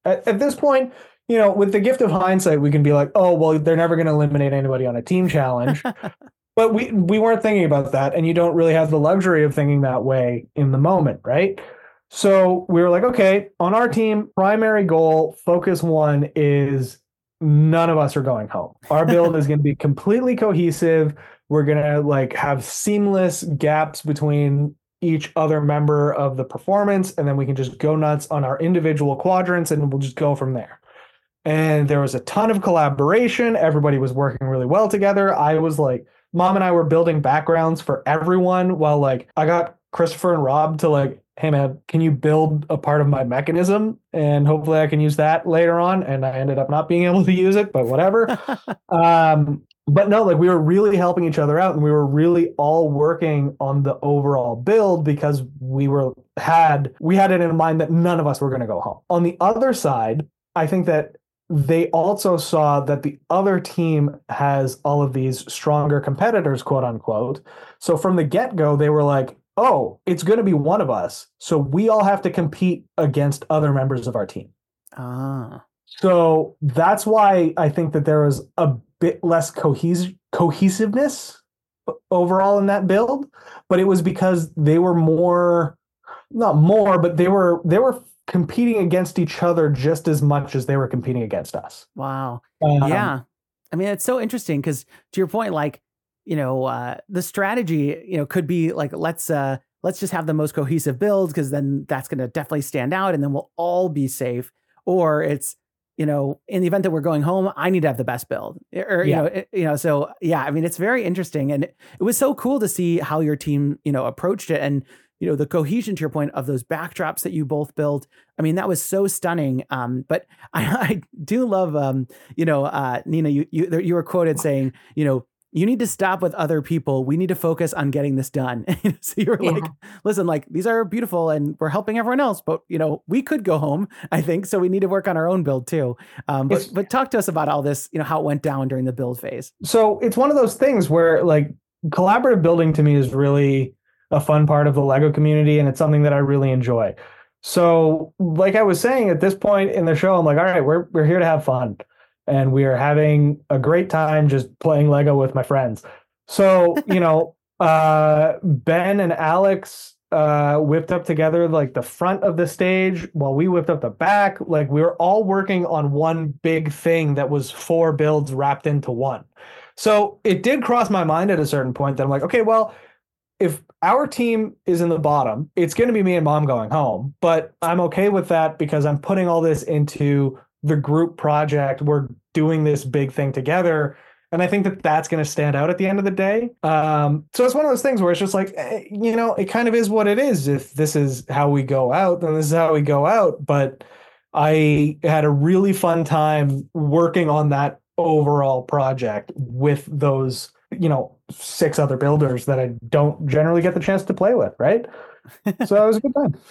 at, at this point, you know, with the gift of hindsight, we can be like, oh, well, they're never going to eliminate anybody on a team challenge. but we we weren't thinking about that, and you don't really have the luxury of thinking that way in the moment, right? So we were like, okay, on our team, primary goal, focus one is none of us are going home. Our build is going to be completely cohesive. We're going to like have seamless gaps between each other member of the performance and then we can just go nuts on our individual quadrants and we'll just go from there. And there was a ton of collaboration. Everybody was working really well together. I was like mom and I were building backgrounds for everyone while like I got Christopher and Rob to like hey man, can you build a part of my mechanism? And hopefully I can use that later on. And I ended up not being able to use it, but whatever. um, but no, like we were really helping each other out and we were really all working on the overall build because we were had we had it in mind that none of us were going to go home. On the other side, I think that they also saw that the other team has all of these stronger competitors, quote unquote. So from the get go, they were like, oh, it's going to be one of us. So we all have to compete against other members of our team. ah, So that's why I think that there was a bit less cohes- cohesiveness overall in that build, but it was because they were more not more, but they were they were competing against each other just as much as they were competing against us. wow. Um, yeah. I mean, it's so interesting because to your point, like, you know, uh, the strategy, you know, could be like, let's, uh, let's just have the most cohesive builds because then that's going to definitely stand out and then we'll all be safe. Or it's, you know, in the event that we're going home, I need to have the best build or, you know, it- you know, so yeah, I mean, it's very interesting. And it was so cool to see how your team, you know, approached it and, you know, the cohesion to your point of those backdrops that you both built. I mean, that was so stunning. Um, but I, I do love, um, you know, uh, Neena, you, you, you were quoted saying, you know, you need to stop with other people. We need to focus on getting this done. so you're yeah. like, listen, like these are beautiful and we're helping everyone else, but you know, we could go home, I think. So we need to work on our own build too. Um, but, but talk to us about all this, you know, how it went down during the build phase. So it's one of those things where like collaborative building to me is really a fun part of the Lego community. And it's something that I really enjoy. So like I was saying at this point in the show, I'm like, all right, we're, we're here to have fun and we are having a great time just playing Lego with my friends. So, you know, uh, Ben and Alex uh, whipped up together like the front of the stage while we whipped up the back. Like we were all working on one big thing that was four builds wrapped into one. So it did cross my mind at a certain point that I'm like, okay, well, if our team is in the bottom, it's going to be me and mom going home, but I'm okay with that because I'm putting all this into the group project. We're doing this big thing together. And I think that that's going to stand out at the end of the day. Um, so it's one of those things where it's just like, eh, you know, it kind of is what it is. If this is how we go out, then this is how we go out. But I had a really fun time working on that overall project with those, you know, six other builders that I don't generally get the chance to play with. Right. so it was a good time.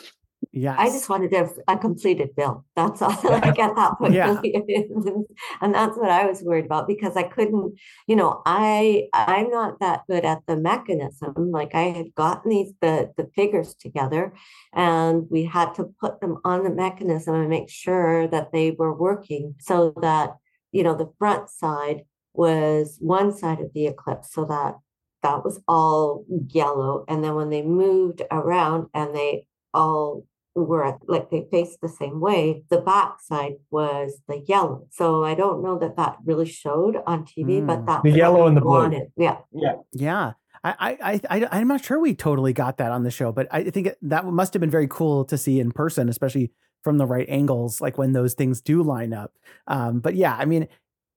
Yeah. I just wanted to have a completed bill. That's all I get that point. Yeah. and that's what I was worried about because I couldn't, you know, I I'm not that good at the mechanism. Like I had gotten these the the figures together and we had to put them on the mechanism and make sure that they were working so that, you know, the front side was one side of the eclipse so that that was all yellow. And then when they moved around and they all were like they faced the same way. The back side was the yellow. So I don't know that that really showed on TV, mm. but that the yellow and the blue. Yeah. Yeah. Yeah. I, I, I, I'm not sure we totally got that on the show, but I think that must have been very cool to see in person, especially from the right angles, like when those things do line up. Um, but yeah, I mean,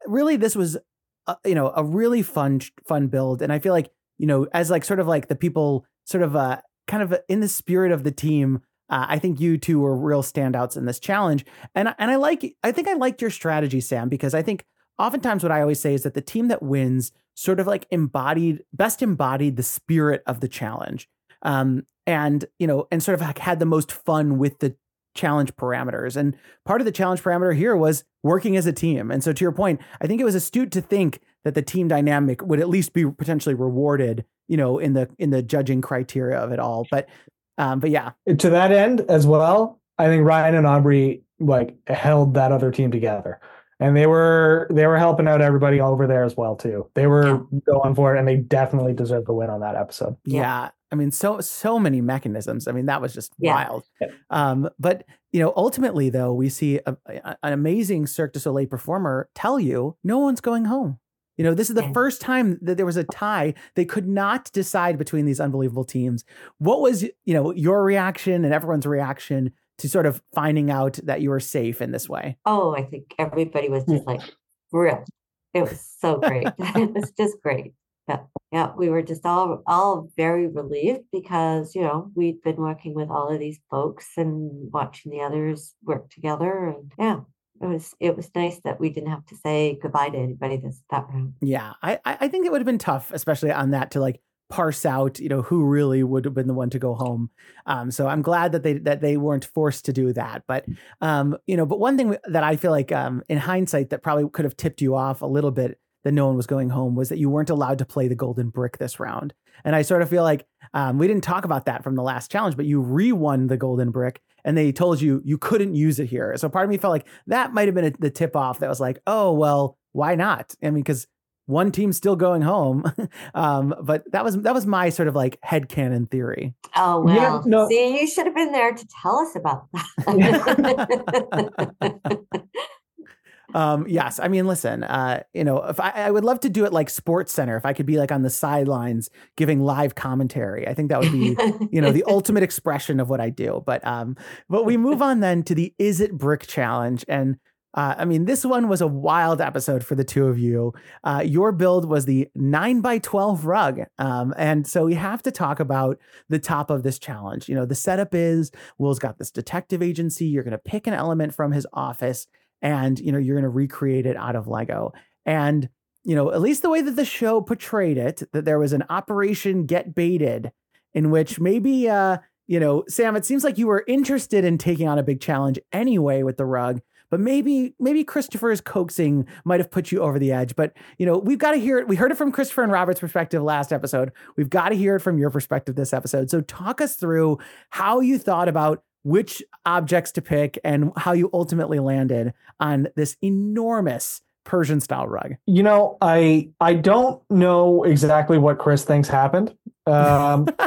really, this was, you know, a really fun, fun build, and I feel like, you know, as like sort of like the people, sort of uh, kind of in the spirit of the team, uh, I think you two were real standouts in this challenge, and and I like I think I liked your strategy, Sam, because I think oftentimes what I always say is that the team that wins sort of like embodied best embodied the spirit of the challenge, um, and you know, and sort of like had the most fun with the challenge parameters. And part of the challenge parameter here was working as a team. And so to your point, I think it was astute to think that the team dynamic would at least be potentially rewarded, you know, in the in the judging criteria of it all. But um, but yeah. To that end as well, I think Ryan and Aubrey like held that other team together. And they were they were helping out everybody over there as well too. They were going for it and they definitely deserved the win on that episode. Yeah. Yeah. I mean, so so many mechanisms. I mean, that was just yeah. wild. Um, but you know, ultimately though, we see a, a, an amazing Cirque du Soleil performer tell you no one's going home. You know, this is the first time that there was a tie. They could not decide between these unbelievable teams. What was, you know, your reaction and everyone's reaction to sort of finding out that you were safe in this way? Oh, I think everybody was just like thrilled. It was so great. it was just great. Yeah, yeah, we were just all all very relieved because you know we'd been working with all of these folks and watching the others work together, and yeah, it was it was nice that we didn't have to say goodbye to anybody this that round. Yeah, I I think it would have been tough, especially on that to like parse out, you know, who really would have been the one to go home. Um, so I'm glad that they that they weren't forced to do that. But um, you know, but one thing that I feel like um, in hindsight that probably could have tipped you off a little bit that no one was going home was that you weren't allowed to play the golden brick this round. And I sort of feel like um, we didn't talk about that from the last challenge, but you re-won the golden brick and they told you you couldn't use it here. So part of me felt like that might have been a, the tip off that was like, oh, well, why not? I mean, because one team's still going home. um, but that was that was my sort of like head headcanon theory. Oh well. Yeah, no. See, you should have been there to tell us about that. um, yes, I mean, listen, uh, you know, if I, I would love to do it like SportsCenter, if I could be like on the sidelines giving live commentary, I think that would be, you know, the ultimate expression of what I do. But, um, but we move on then to the Is It Brick Challenge, and uh, I mean, this one was a wild episode for the two of you. Uh, your build was the 9 by 12 rug. Um, and so we have to talk about the top of this challenge. You know, the setup is Will's got this detective agency. You're going to pick an element from his office and you know you're going to recreate it out of lego and you know, at least the way that the show portrayed it, that there was an Operation Get Baited, in which maybe, uh, you know, Sam, it seems like you were interested in taking on a big challenge anyway with the rug, but maybe maybe Christopher's coaxing might have put you over the edge. But you know, we've got to hear it. We heard it from Christopher and Robert's perspective last episode. We've got to hear it from your perspective this episode. So talk us through how you thought about which objects to pick and how you ultimately landed on this enormous Persian style rug. You know, I I don't know exactly what Chris thinks happened. Um,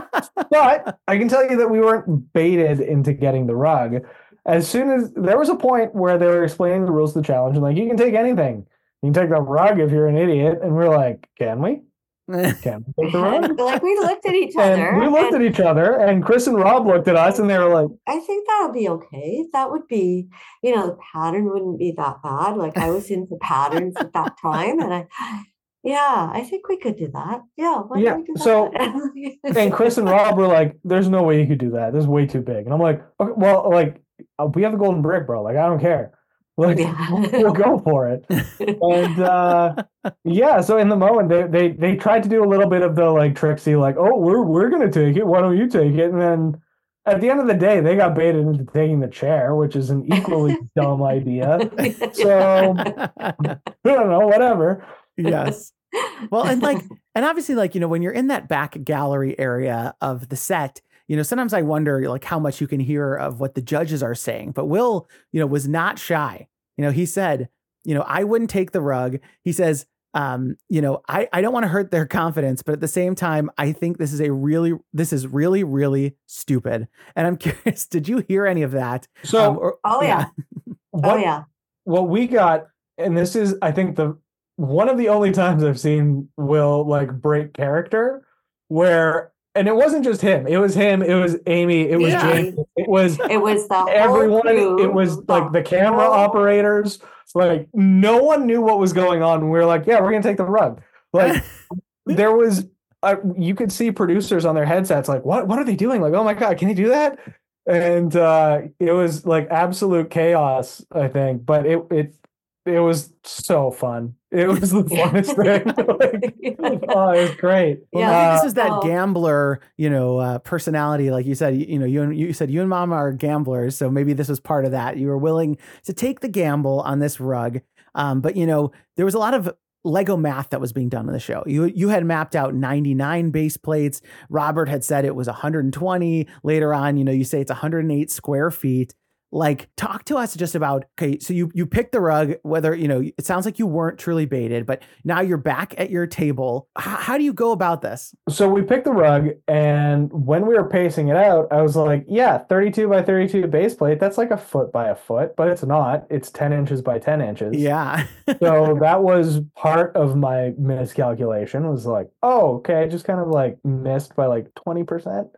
but I can tell you that we weren't baited into getting the rug as soon as there was a point where they were explaining the rules of the challenge and like you can take anything you can take the rug if you're an idiot and we are like can we can we take the rug. Like we looked at each other and we looked and at each other and chris and rob looked at us and they were like i think that'll be okay. That would be you know the pattern wouldn't be that bad. Like i was into patterns at that time and i yeah, I think we could do that. Yeah. why Yeah, we do so- and chris and rob were like there's no way you could do that. This is way too big. And i'm like okay, well like uh, we have the golden brick bro. Like i don't care like Yeah. we'll go for it. And uh yeah so in the moment they, they they tried to do a little bit of the like tricksy like oh we're we're gonna take it. Why don't you take it? And then at the end of the day they got baited into taking the chair which is an equally dumb idea. So i don't know whatever. Yes. Well, and like, and obviously, like, you know, when you're in that back gallery area of the set, you know, sometimes I wonder like how much you can hear of what the judges are saying. But Will, you know, was not shy. You know, he said, you know, I wouldn't take the rug. He says, um, you know, I, I don't want to hurt their confidence, but at the same time, I think this is a really, this is really, really stupid. And I'm curious, did you hear any of that? so Um, or- Oh, yeah. what, oh yeah. what we got and this is i think the one of the only times i've seen will like break character where and it wasn't just him. It was him. It was amy. It was Yeah. james. It was It was the everyone. crew, it was like the camera whole- operators. Like no one knew what was going on. And we were like yeah we're gonna take the rug. Like there was uh, you could see producers on their headsets like what what are they doing? Like oh my god can they do that? And uh it was like absolute chaos i think. But it it it was so fun it was the funnest thing like, oh it was great Yeah. Well, maybe this Uh, is that Oh. gambler, you know, uh, personality. Like you said, you, you know, you and you said you and Mama are gamblers, so maybe this was part of that. You were willing to take the gamble on this rug, um, but you know, there was a lot of Lego math that was being done in the show. You you had mapped out 99 base plates. Robert had said it was 120. Later on, you know, you say it's 108 square feet. Like, talk to us just about okay. So you you picked the rug. Whether you know, it sounds like you weren't truly baited, but now you're back at your table. H- how do you go about this? so we picked the rug and when we were pacing it out i was like yeah 32 by 32 base plate that's like a foot by a foot but it's not it's 10 inches by 10 inches Yeah. so that was part of my miscalculation was like oh okay i just kind of like missed by like 20%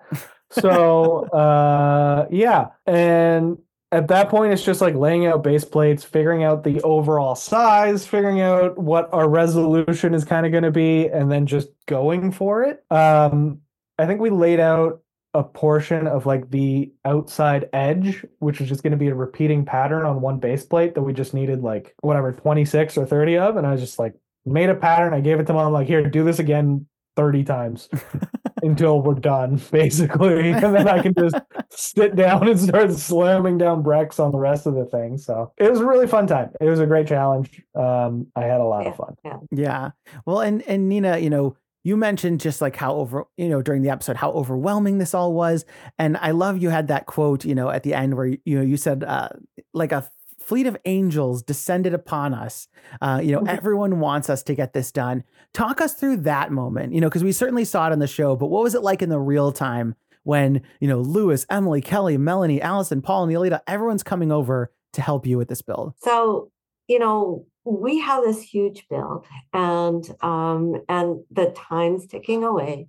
so uh yeah and at that point it's just like laying out base plates figuring out the overall size figuring out what our resolution is kind of going to be and then just going for it. Um i think we laid out a portion of like the outside edge which is just going to be a repeating pattern on one base plate that we just needed like whatever 26 or 30 of and i was just like made a pattern i gave it to mom like here do this again 30 times until we're done basically and then i can just sit down and start slamming down Brex on the rest of the thing. So it was a really fun time. It was a great challenge. Um, I had a lot of fun. Yeah. Well, and and Neena, you know, you mentioned just like how over, you know, during the episode how overwhelming this all was, and I love you had that quote, you know, at the end where you know you said uh, like a fleet of angels descended upon us. Uh, you know, everyone wants us to get this done. Talk us through that moment, you know, because we certainly saw it on the show, but what was it like in the real time when you know Lewis, Emily, Kelly, Melanie, Allison, Paul, and Yolita, everyone's coming over to help you with this build? So, you know, we have this huge build and um and the time's ticking away.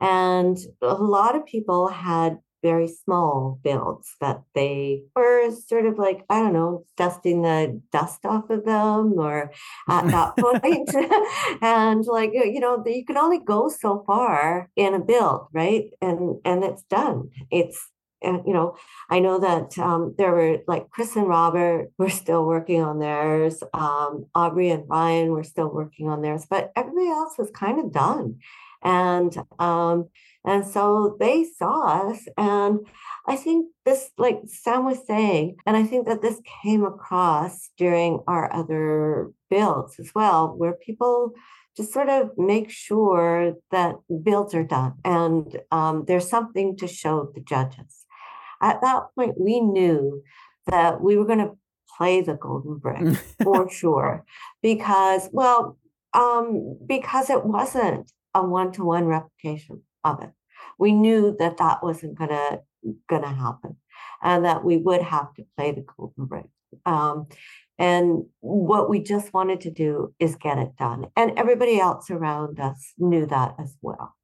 And a lot of people had very small builds that they were sort of like, I don't know, dusting the dust off of them or at that point. and like, you know, you can only go so far in a build, right? And and it's done. It's and you know, I know that um, there were like Chris and Robert were still working on theirs. Um, Aubrey and Ryan were still working on theirs, but everybody else was kind of done. And um, and so they saw us, and I think this, like Sam was saying, and I think that this came across during our other builds as well, where people just sort of make sure that builds are done and um, there's something to show the judges. At that point, we knew that we were going to play the golden brick for sure because, well, um, because it wasn't a one-to-one replication of it. We knew that that wasn't going to happen and that we would have to play the golden brick. Um, and what we just wanted to do is get it done. And everybody else around us knew that as well.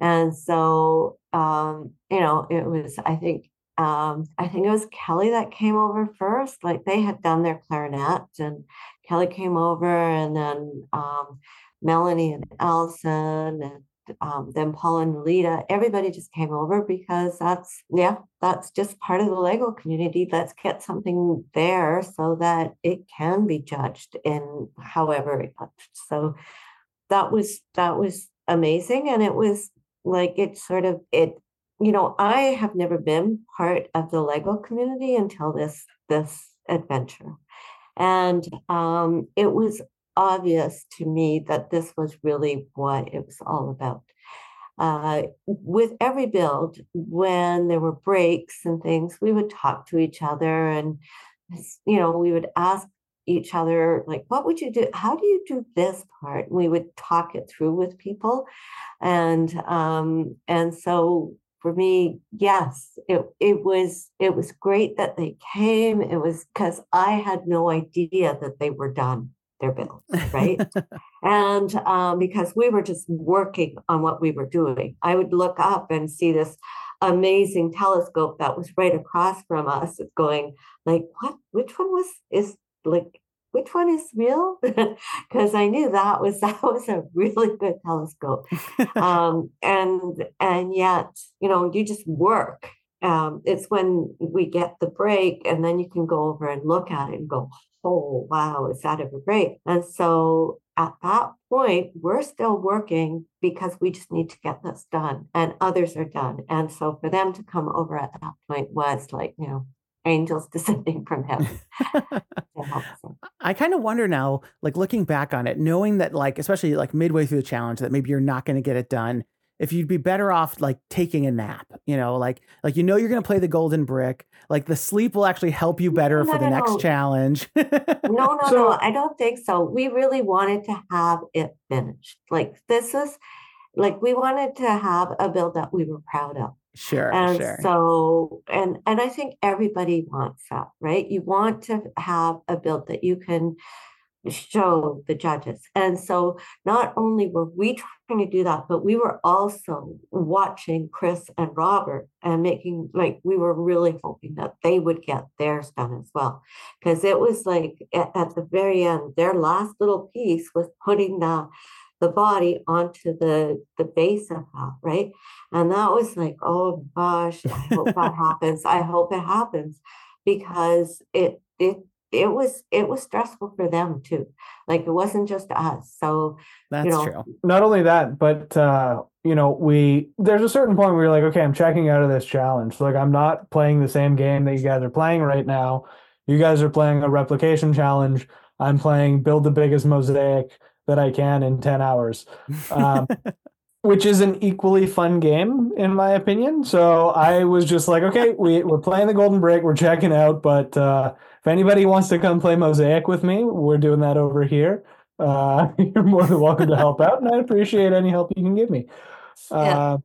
And so, um, you know, it was, I think, um, I think it was Kelly that came over first. Like they had done their clarinet, and Kelly came over, and then um, Melanie and Allison and um, then Paul and Lita, everybody just came over because that's, yeah, that's just part of the Lego community. Let's get something there so that it can be judged in however it judged. So that was, that was amazing. And it was like, it sort of, it, you know, I have never been part of the Lego community until this, this adventure. And um, it was obvious to me that this was really what it was all about. Uh, with every build, when there were breaks and things, we would talk to each other and, you know, we would ask each other, like, what would you do? How do you do this part? we would talk it through with people. And, um, and so for me, yes, it, it was, it was great that they came. It was because I had no idea that they were done their bills, right? and um, because we were just working on what we were doing, I would look up and see this amazing telescope that was right across from us. It's going like, what? Which one was is like? Which one is real? Because I knew that was that was a really good telescope, um, and and yet you know you just work um, it's when we get the break and then you can go over and look at it and go oh, wow, is that ever great? And so at that point, we're still working because we just need to get this done and others are done. And so for them to come over at that point was like, you know, angels descending from heaven. I kind of wonder now, like looking back on it, knowing that, like, especially like midway through the challenge, that maybe you're not going to get it done if you'd be better off like taking a nap, you know, like like you know you're gonna play the golden brick. Like the sleep will actually help you better no, for the no, next no. challenge. no, no, so, no, I don't think so. We really wanted to have it finished. Like this is like we wanted to have a build that we were proud of. Sure. And sure. so and and I think everybody wants that, right? You want to have a build that you can show the judges. And so not only were we trying to do that, but we were also watching Chris and Robert and making like we were really hoping that they would get theirs done as well. Because it was like at, at, the very end, their last little piece was putting the the body onto the the base of that, right? And that was like, oh gosh, I hope that happens. I hope it happens because it it it was it was stressful for them too. Like it wasn't just us. So that's you know, true. Not only that but uh you know we there's a certain point where you're like okay i'm checking out of this challenge. Like i'm not playing the same game that you guys are playing right now. You guys are playing a replication challenge. I'm playing build the biggest mosaic that i can in 10 hours. Um, which is an equally fun game in my opinion so i was just like okay we, we're playing the golden brick we're checking out but uh if anybody wants to come play Mosaic with me, we're doing that over here. Uh, you're more than welcome to help out, and I appreciate any help you can give me. Uh,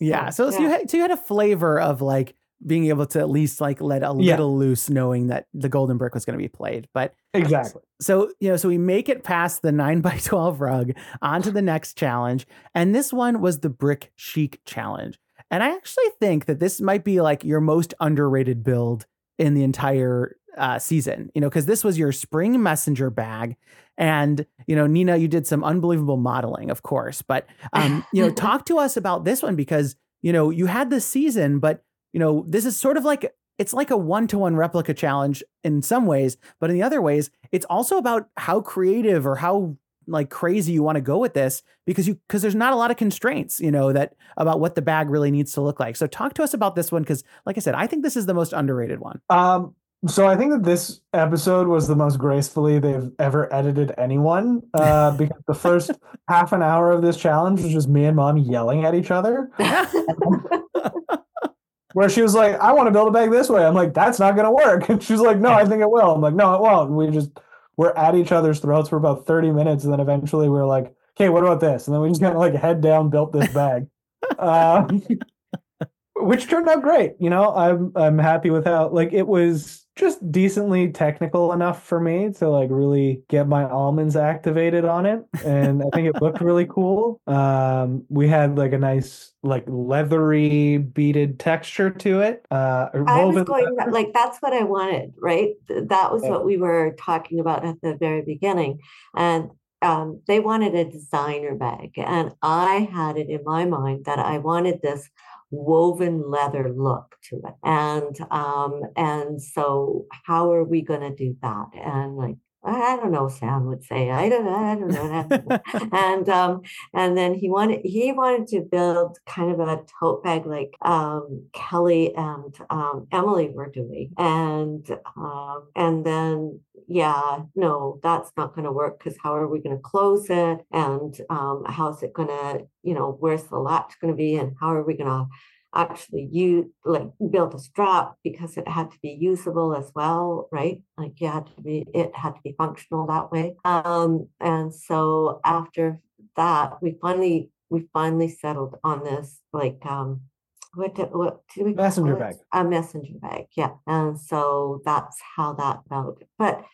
yeah. So, so you had so you had a flavor of like being able to at least like let a yeah. little loose, knowing that the Golden Brick was going to be played. But exactly. So you know, so we make it past the nine by twelve rug onto the next challenge, and this one was the Brick Chic challenge. And I actually think that this might be like your most underrated build in the entire uh, season, you know, because this was your spring messenger bag. And, you know, Neena, you did some unbelievable modeling, of course. But, um, you know, talk to us about this one because, you know, you had this season, but you know, this is sort of like it's like a one-to-one replica challenge in some ways, but in the other ways, it's also about how creative or how like crazy you want to go with this because you because there's not a lot of constraints you know that about what the bag really needs to look like so talk to us about this one because like i said i think this is the most underrated one um so I think that this episode was the most gracefully they've ever edited anyone. Uh, because the first half an hour of this challenge was just me and mom yelling at each other. Where she was like, "I want to build a bag this way." I'm like, "That's not going to work." And she's like, "No, I think it will." I'm like, "No, it won't." And we just we're at each other's throats for about 30 minutes, and then eventually we are like, "Okay, what about this?" And then we just kind of like head down built this bag. Uh, which turned out great. You know, I'm I'm happy with how like it was just decently technical enough for me to like really get my almonds activated on it. And i think it looked really cool. Um we had like a nice like leathery beaded texture to it. Uh i was going like that's what i wanted right? That was yeah. what we were talking about at the very beginning. And um, they wanted a designer bag. And i had it in my mind that i wanted this woven leather look to it. And um and so how are we going to do that? And like I don't know, Sam would say. I don't know. I don't know. and um, and then he wanted he wanted to build kind of a tote bag like um, Kelly and um, Emily were doing. And um, and then yeah, no, that's not going to work because how are we going to close it? And um, how's it going to, you know, where's the latch going to be? And how are we going to actually you like build a strap because it had to be usable as well right? Like you had to be it had to be functional that way. Um and so after that we finally we finally settled on this like um what did, what did we messenger bag. A messenger bag yeah. And so that's how that felt. But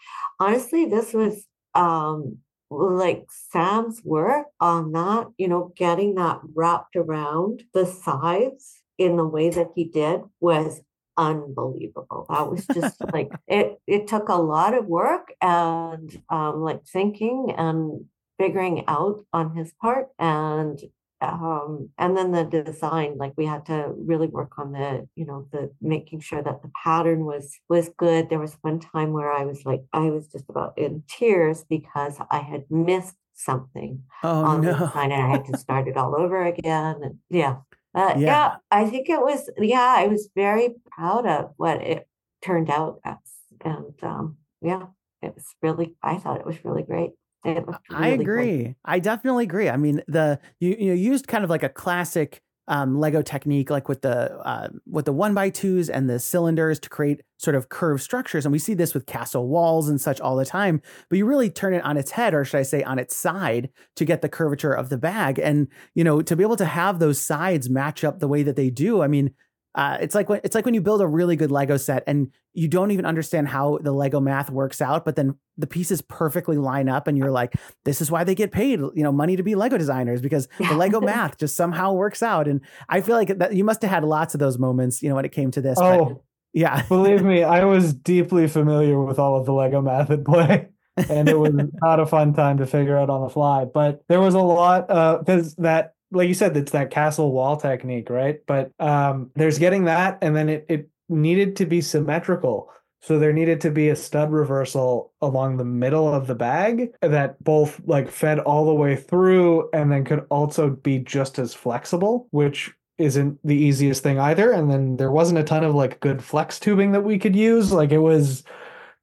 honestly this was um like Sam's work on that, you know, getting that wrapped around the sides in the way that he did was unbelievable. That was just like it it took a lot of work and um like thinking and figuring out on his part and um and then the design like we had to really work on the you know the making sure that the pattern was was good there was one time where i was like i was just about in tears because i had missed something oh, on no. the design and i had to start it all over again and yeah uh, yeah. yeah, I think it was. Yeah, I was very proud of what it turned out as, and um, yeah, it was really. I thought it was really great. Really I agree. I definitely agree. I mean, the you you know, used kind of like a classic um, Lego technique, like with the uh, with the one by twos and the cylinders to create sort of curved structures, and we see this with castle walls and such all the time. But you really turn it on its head, or should I say, on its side, to get the curvature of the bag, and you know to be able to have those sides match up the way that they do. I mean, uh, it's like when it's like when you build a really good Lego set and you don't even understand how the Lego math works out, but then the pieces perfectly line up, and you're like, "This is why they get paid, you know, money to be Lego designers because the Lego math just somehow works out." And I feel like that you must have had lots of those moments, you know, when it came to this. Oh, but, yeah. believe me, I was deeply familiar with all of the Lego math at play. and it was not a fun time to figure out on the fly. But there was a lot because uh, that like you said, it's that castle wall technique, right? But um, there's getting that, and then it it needed to be symmetrical. So there needed to be a stud reversal along the middle of the bag that both like fed all the way through and then could also be just as flexible, which isn't the easiest thing either. And then there wasn't a ton of like good flex tubing that we could use. Like it was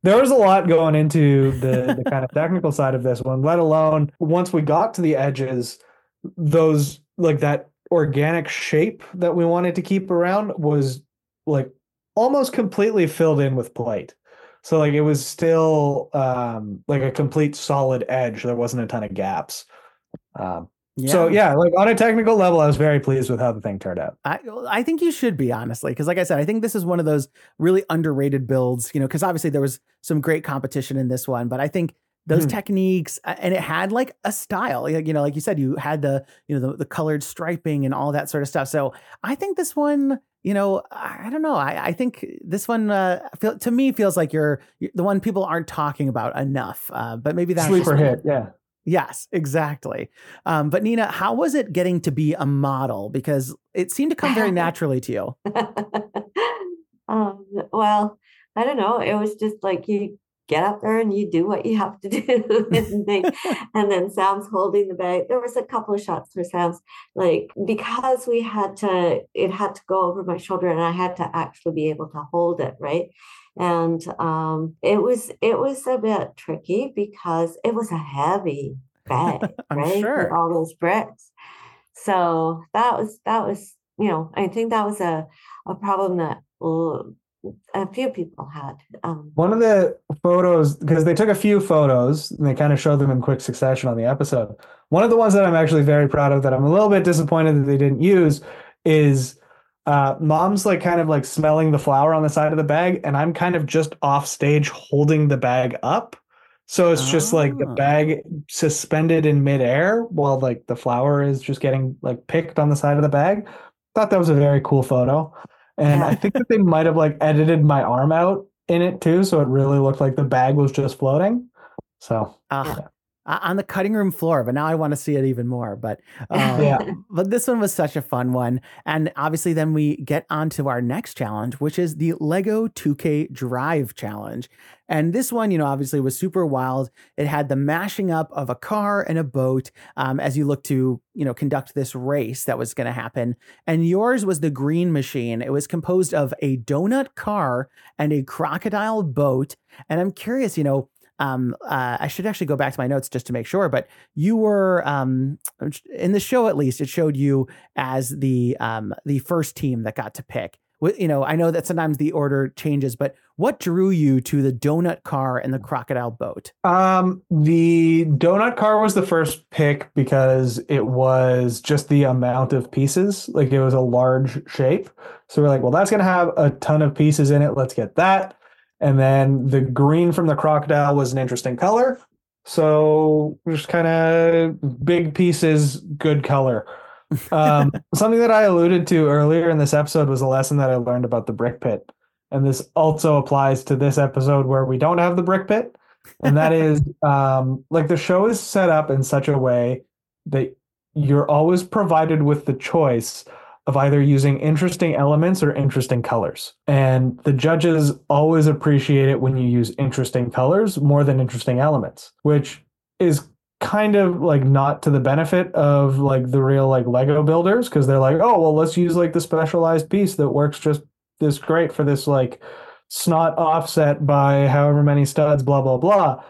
there was a lot going into the, the kind of technical side of this one, let alone once we got to the edges, those like that organic shape that we wanted to keep around was like almost completely filled in with plate. So like it was still um like a complete solid edge. There wasn't a ton of gaps. Um yeah. So yeah, like on a technical level, I was very pleased with how the thing turned out. I I think you should be honestly, because like I said, I think this is one of those really underrated builds. You know, because obviously there was some great competition in this one, but I think those mm. techniques and it had like a style you know like you said you had the you know the, the colored striping and all that sort of stuff so i think this one you know i don't know i, I think this one uh, feel, to me feels like you're, you're, the one people aren't talking about enough uh, but maybe that's sleeper hit yeah Yes, exactly. Um, but Neena, how was it getting to be a model? Because it seemed to come very naturally to you. well, I don't know. It was just like you get up there and you do what you have to do. and, they, and then Sam's holding the bag. There was a couple of shots for Sam's, like because we had to, it had to go over my shoulder and I had to actually be able to hold it, right? And um, it was it was a bit tricky because it was a heavy bag, right? sure. With all those bricks. So that was that was, you know, I think that was a, a problem that a few people had. Um, One of the photos, because they took a few photos and they kind of showed them in quick succession on the episode. One of the ones that I'm actually very proud of that I'm a little bit disappointed that they didn't use is uh, mom's like kind of like smelling the flower on the side of the bag, and I'm kind of just off stage holding the bag up. So it's just like the Ah. bag suspended in midair while like the flower is just getting like picked on the side of the bag. Thought that was a very cool photo. And I think that they might have like edited my arm out in it too, so it really looked like the bag was just floating. So Uh, on the cutting room floor, but now I want to see it even more. But um, Yeah. but this one was such a fun one, and obviously then we get on to our next challenge, which is the Lego 2K Drive challenge. And this one, you know, obviously was super wild. It had the mashing up of a car and a boat um, as you look to, you know, conduct this race that was going to happen. And yours was the green machine. It was composed of a donut car and a crocodile boat. And I'm curious, you know, um, uh, I should actually go back to my notes just to make sure, but you were um, in the show at least. It showed you as the um, the first team that got to pick. You know, I know that sometimes the order changes, but what drew you to the donut car and the crocodile boat? Um, the donut car was the first pick because it was just the amount of pieces. Like it was a large shape. So we're like, well, that's gonna have a ton of pieces in it. Let's get that. And then the green from the crocodile was an interesting color. So just kind of big pieces, good color. Um, something that I alluded to earlier in this episode was a lesson that I learned about the brick pit. And this also applies to this episode where we don't have the brick pit. And that is um, like the show is set up in such a way that you're always provided with the choice of either using interesting elements or interesting colors. And the judges always appreciate it when you use interesting colors more than interesting elements, which is kind of like not to the benefit of like the real like Lego builders because they're like, oh, well, let's use like the specialized piece that works just this great for this like snot offset by however many studs, blah, blah, blah.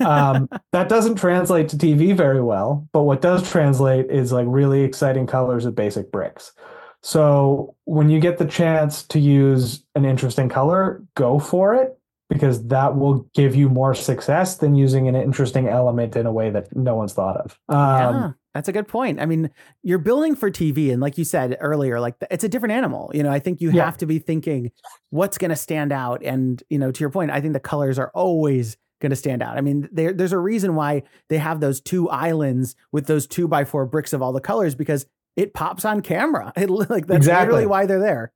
um, that doesn't translate to TV very well, but what does translate is like really exciting colors of basic bricks. So when you get the chance to use an interesting color, go for it because that will give you more success than using an interesting element in a way that no one's thought of. Um, yeah, that's a good point. I mean, you're building for TV, and like you said earlier, like it's a different animal. You know, I think you Yeah. have to be thinking what's going to stand out, and you know, to your point, I think the colors are always going to stand out. I mean, there, there's a reason why they have those two islands with those two by four bricks of all the colors because it pops on camera. It, like that's Exactly. literally why they're there.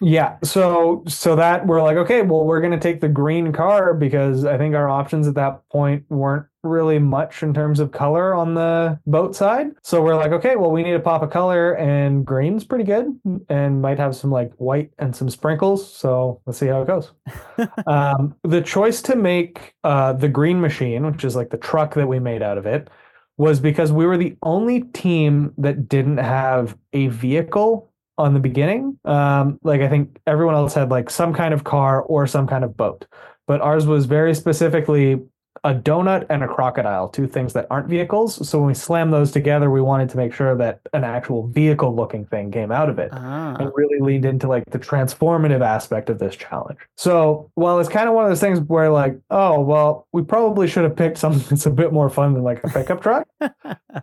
Yeah, so so that we're like, okay, well, we're gonna take the green car because I think our options at that point weren't really much in terms of color on the boat side. So we're like, okay, well, we need to pop a color, and green's pretty good, and might have some like white and some sprinkles. So let's see how it goes. um, the choice to make uh, the green machine, which is like the truck that we made out of it, was because we were the only team that didn't have a vehicle on the beginning. Um, like I think everyone else had like some kind of car or some kind of boat, but ours was very specifically a donut and a crocodile, two things that aren't vehicles. So when we slammed those together, we wanted to make sure that an actual vehicle looking thing came out of it Ah, and really leaned into like the transformative aspect of this challenge. So while it's kind of one of those things where like, oh well, we probably should have picked something that's a bit more fun than like a pickup truck.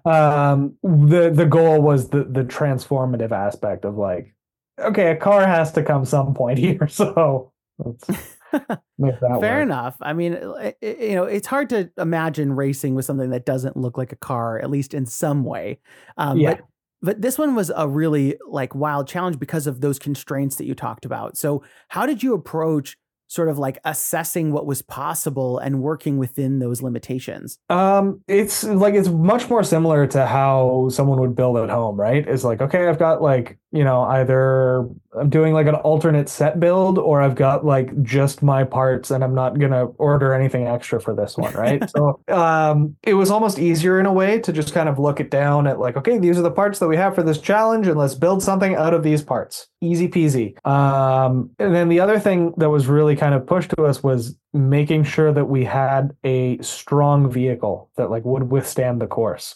um, the the goal was the the transformative aspect of like, okay, a car has to come some point here, so let's make that Fair work. enough. I mean, it- you know, it's hard to imagine racing with something that doesn't look like a car, at least in some way. Um, Yeah. But but this one was a really like wild challenge because of those constraints that you talked about. So how did you approach sort of like assessing what was possible and working within those limitations? Um, it's like it's much more similar to how someone would build at home, right? It's like, okay, I've got like you know, either I'm doing like an alternate set build or I've got like just my parts and I'm not gonna order anything extra for this one, right? so um it was almost easier in a way to just kind of look it down at like, okay, these are the parts that we have for this challenge, and let's build something out of these parts. Easy peasy. Um and then the other thing that was really kind of pushed to us was making sure that we had a strong vehicle that like would withstand the course.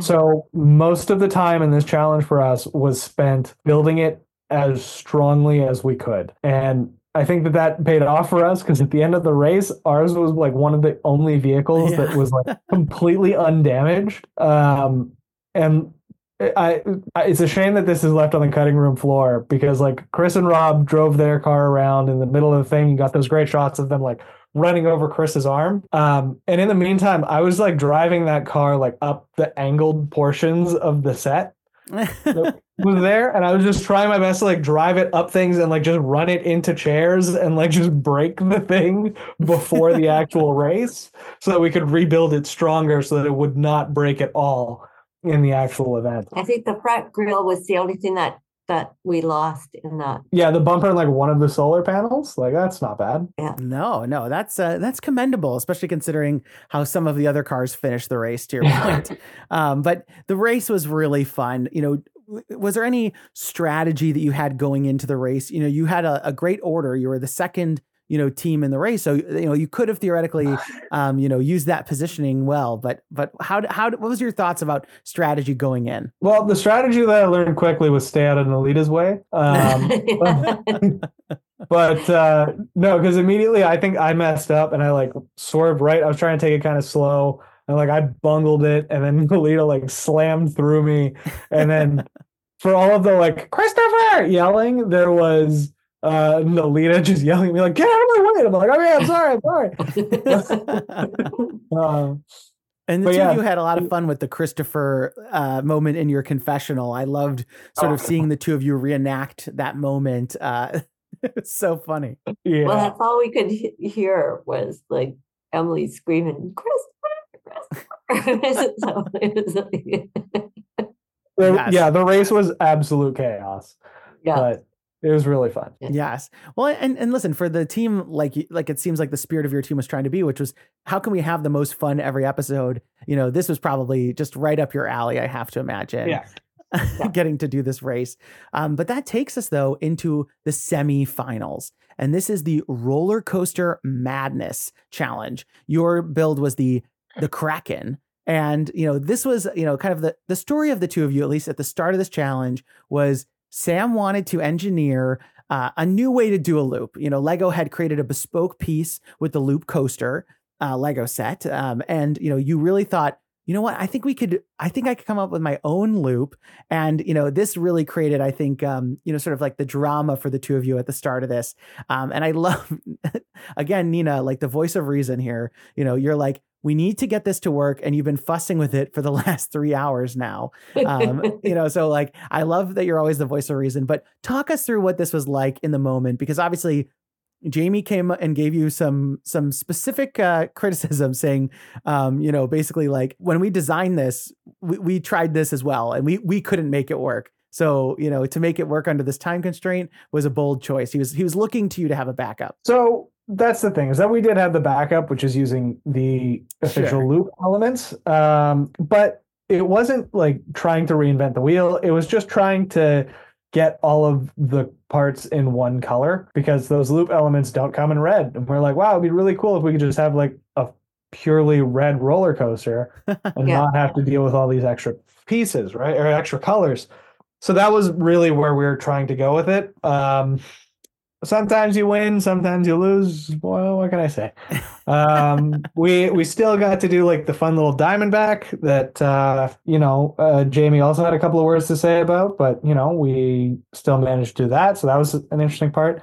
So most of the time in this challenge for us was spent building it as strongly as we could. And I think that that paid off for us because at the end of the race, ours was like one of the only vehicles Yeah. that was like completely undamaged. Um, and I, I, it's a shame that this is left on the cutting room floor because like Chris and Rob drove their car around in the middle of the thing. You got those great shots of them like running over Chris's arm. Um, and in the meantime, I was like driving that car like up the angled portions of the set was there and I was just trying my best to like drive it up things and like just run it into chairs and like just break the thing before the actual race so that we could rebuild it stronger so that it would not break at all in the actual event. I think the front grill was the only thing that that we lost in that. Yeah, the bumper and like one of the solar panels, like that's not bad. Yeah. No, no, that's uh, that's commendable, especially considering how some of the other cars finished the race. To your point, um, but the race was really fun. You know, was there any strategy that you had going into the race? You know, you had a, a great order. You were the second, you know, team in the race, so you know you could have theoretically, um, you know, used that positioning well. But but how how what was your thoughts about strategy going in? Well, the strategy that I learned quickly was stay out of Nolita's way. Um, but uh no because immediately i think i messed up and i like swerved right i was trying to take it kind of slow and like i bungled it and then Nolita like slammed through me and then for all of the like christopher yelling there was uh Nolita just yelling at me like get out of my way i'm like okay i'm sorry i'm sorry um, And the But two yeah. of you had a lot of fun with the Christopher uh, moment in your confessional. I loved sort of Oh. seeing the two of you reenact that moment. Uh, it's so funny. yeah Well, that's all we could he- hear was like Emily screaming, Christopher, Christopher. so it was like, The- Yes. yeah the race was absolute chaos yeah. but it was really fun Yes. Well, and and listen for the team, like like it seems like the spirit of your team was trying to be, which was how can we have the most fun every episode? You know, this was probably just right up your alley. I have to imagine. Yeah. getting to do this race. Um, but that takes us though into the semifinals. And this is the roller coaster madness challenge. Your build was the the Kraken. And you know, this was, you know, kind of the the story of the two of you, at least at the start of this challenge, was Sam wanted to engineer uh, a new way to do a loop. You know, Lego had created a bespoke piece with the loop coaster uh, Lego set, um, and you know, you really thought, you know what? I think we could. I think I could come up with my own loop, and you know, this really created, I think, um, you know, sort of like the drama for the two of you at the start of this. Um, and I love, again, Neena, like the voice of reason here. You know, you're like, we need to get this to work, and you've been fussing with it for the last three hours now. Um, you know so like i love that you're always the voice of reason but talk us through what this was like in the moment because obviously jamie came and gave you some some specific uh, criticism saying um, you know basically like when we designed this we, we tried this as well and we we couldn't make it work. So you know to make it work under this time constraint was a bold choice. He was he was looking to you to have a backup. So that's the thing is that we did have the backup, which is using the official Sure. loop elements. Um, but it wasn't like trying to reinvent the wheel. It was just trying to get all of the parts in one color because those loop elements don't come in red. And we're like, wow, it'd be really cool if we could just have like a purely red roller coaster and Yeah. not have to deal with all these extra pieces, right? Or extra colors. So that was really where we were trying to go with it. Um, sometimes you win, sometimes you lose. Well, what can I say? Um, we we still got to do like the fun little diamondback that uh, you know uh, Jamie also had a couple of words to say about, but you know we still managed to do that. So that was an interesting part.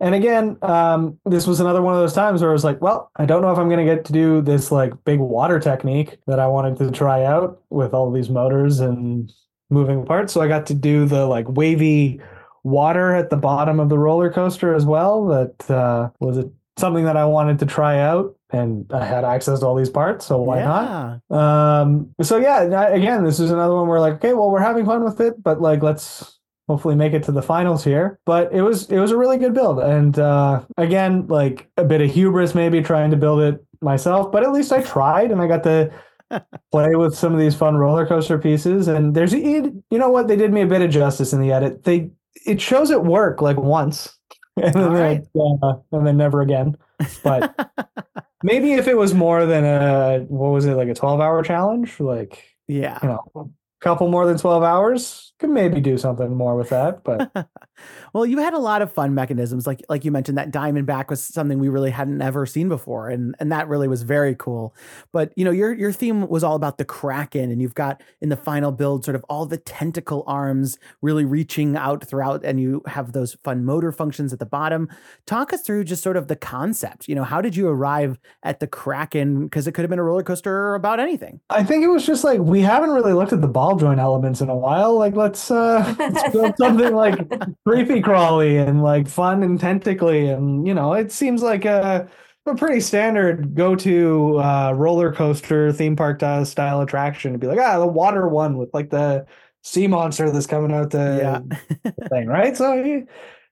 And again, um, this was another one of those times where I was like, well, I don't know if I'm going to get to do this like big water technique that I wanted to try out with all these motors and moving parts. So I got to do the like wavy water at the bottom of the roller coaster as well. That uh, was it something that I wanted to try out, and I had access to all these parts, so why not? Um, so yeah, again, this is another one where like, okay, well, we're having fun with it, but like, let's hopefully make it to the finals here. But it was it was a really good build, and uh, again, like a bit of hubris maybe trying to build it myself, but at least I tried, and I got to play with some of these fun roller coaster pieces. And there's you know what they did me a bit of justice in the edit. They it shows it work like once, and then, right. uh, and then never again. But maybe if it was more than a what was it like a 12 hour challenge like yeah you know a couple more than 12 hours could maybe do something more with that but well you had a lot of fun mechanisms like like you mentioned that diamond back was something we really hadn't ever seen before and and that really was very cool. But you know your your theme was all about the kraken and you've got in the final build sort of all the tentacle arms really reaching out throughout and you have those fun motor functions at the bottom. Talk us through just sort of the concept. You know how did you arrive at the kraken? Because it could have been a roller coaster or about anything. I think it was just like we haven't really looked at the ball joint elements in a while. Like let's uh let's build something like creepy crawly and like fun and tentacly and you know, it seems like a a pretty standard go-to uh, roller coaster theme park style attraction to be like ah the water one with like the sea monster that's coming out the, yeah. thing right so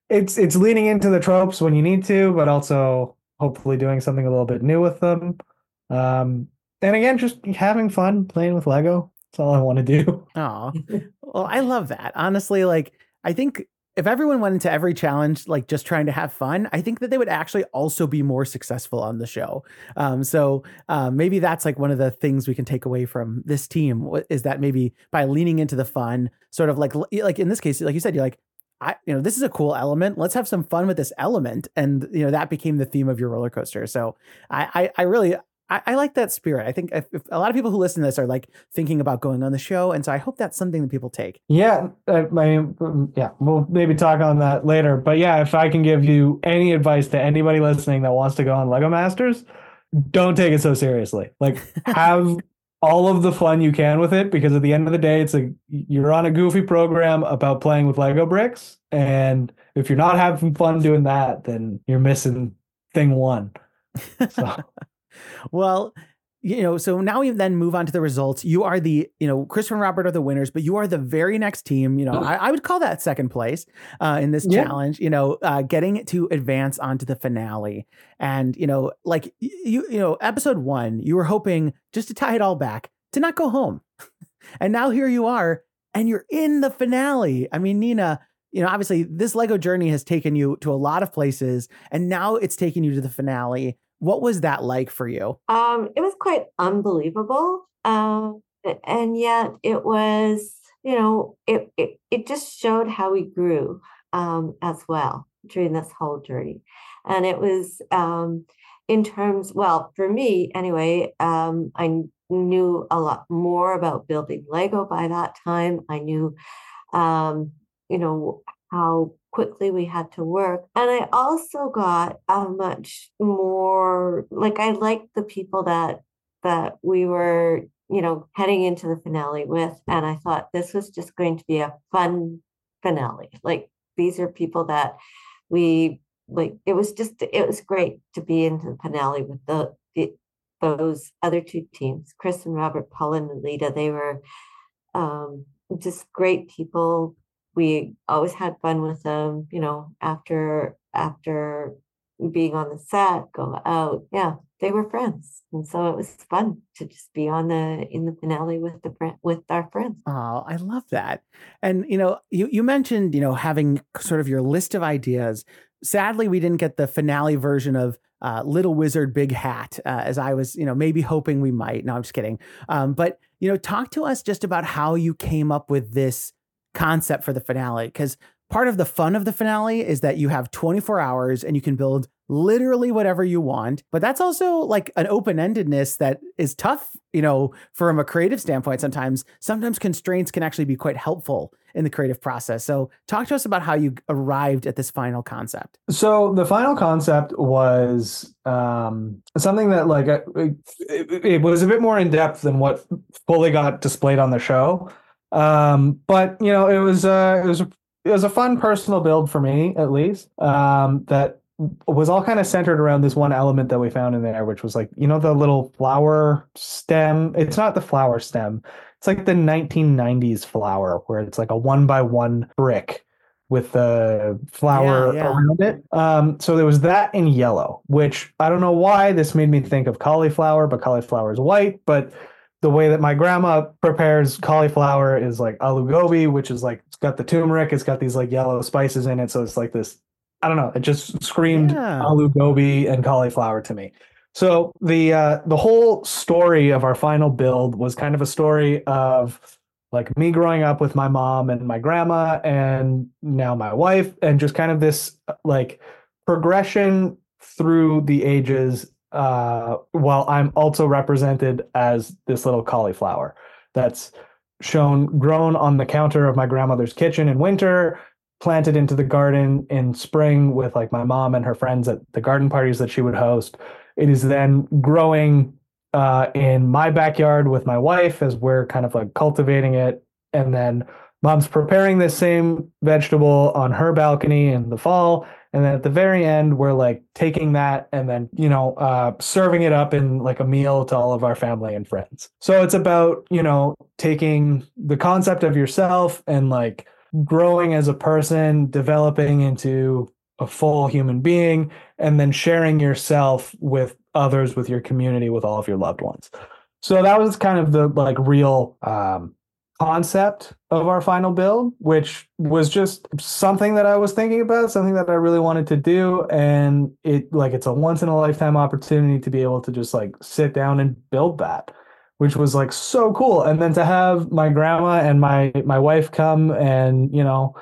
it's it's leaning into the tropes when you need to but also hopefully doing something a little bit new with them um and again just having fun playing with lego that's all I want to do. Oh, well, I love that. Honestly, like, I think if everyone went into every challenge like just trying to have fun, I think that they would actually also be more successful on the show. Um, so uh, maybe that's like one of the things we can take away from this team is that maybe by leaning into the fun, sort of like like in this case, like you said, you're like, I, you know, this is a cool element. Let's have some fun with this element, and you know that became the theme of your roller coaster. So I, I, I really, I, I, like that spirit. I think if, if, a lot of people who listen to this are like thinking about going on the show, and so I hope that's something that people take. Yeah, uh, I, mean, mm, yeah, we'll maybe talk on that later. But yeah, if I can give you any advice to anybody listening that wants to go on Lego Masters, don't take it so seriously. Like have all of the fun you can with it, because at the end of the day, it's a you're on a goofy program about playing with Lego bricks, and if you're not having fun doing that, then you're missing thing one. So well, you know, so now we then move on to the results. You are the, you know, Chris and Robert are the winners, but you are the very next team. You know, I, I would call that second place uh, in this yeah. challenge. You know, uh, getting to advance onto the finale, and you know, like you, you know, episode one, you were hoping just to tie it all back to not go home, and now here you are, and you're in the finale. I mean, Neena, you know, obviously this Lego journey has taken you to a lot of places, and now it's taken you to the finale. What was that like for you? Um, it was quite unbelievable. Um, and yet it was, you know, it, it, it just showed how we grew um, as well during this whole journey. And it was um, in terms, well, for me anyway, um, I knew a lot more about building Lego by that time. I knew, um, you know, how quickly we had to work. And I also got a much more like I liked the people that that we were, you know, heading into the finale with. And I thought this was just going to be a fun finale. Like these are people that we like it was just it was great to be into the finale with the, the those other two teams, Chris and Robert, Paul and Lita. They were um just great people we always had fun with them you know after after being on the set go out yeah they were friends. And so it was fun to just be on the in the finale with the with our friends. Oh i love that. And you know you you mentioned you know having sort of your list of ideas. Sadly we didn't get the finale version of uh, little wizard big hat uh, as i was you know maybe hoping we might. No i'm just kidding. Um, but you know talk to us just about how you came up with this concept for the finale because part of the fun of the finale is that you have 24 hours and you can build literally whatever you want but that's also like an open-endedness that is tough you know from a creative standpoint sometimes. Sometimes constraints can actually be quite helpful in the creative process. So talk to us about how you arrived at this final concept. So the final concept was um, something that like it, it was a bit more in depth than what fully got displayed on the show um, but you know, it was uh, it was a, it was a fun personal build for me, at least. Um, that was all kind of centered around this one element that we found in there, which was like you know the little flower stem. It's not the flower stem. it's like the 1990s flower where it's like a one by one brick with the flower Yeah, yeah. around it. Um, so there was that in yellow, which I don't know why this made me think of cauliflower, but cauliflower is white. But the way that my grandma prepares cauliflower is like alu gobi, which is like it's got the turmeric, it's got these like yellow spices in it, so it's like this. I don't know. It just screamed Yeah. alu gobi and cauliflower to me. So the uh, the whole story of our final build was kind of a story of like me growing up with my mom and my grandma and now my wife and just kind of this uh, like progression through the ages uh while I'm also represented as this little cauliflower that's shown grown on the counter of my grandmother's kitchen in winter planted into the garden in spring with like my mom and her friends at the garden parties that she would host it is then growing uh, in my backyard with my wife as we're kind of like cultivating it. And then mom's preparing this same vegetable on her balcony in the fall. And then at the very end, we're like taking that and then, you know, uh, serving it up in like a meal to all of our family and friends. So it's about, you know, taking the concept of yourself and like growing as a person, developing into a full human being, and then sharing yourself with others, with your community, with all of your loved ones. So that was kind of the like real um, concept of our final build, which was just something that I was thinking about, something that I really wanted to do, and it like it's a once in a lifetime opportunity to be able to just like sit down and build that which was like so cool. And then to have my grandma and my my wife come and you know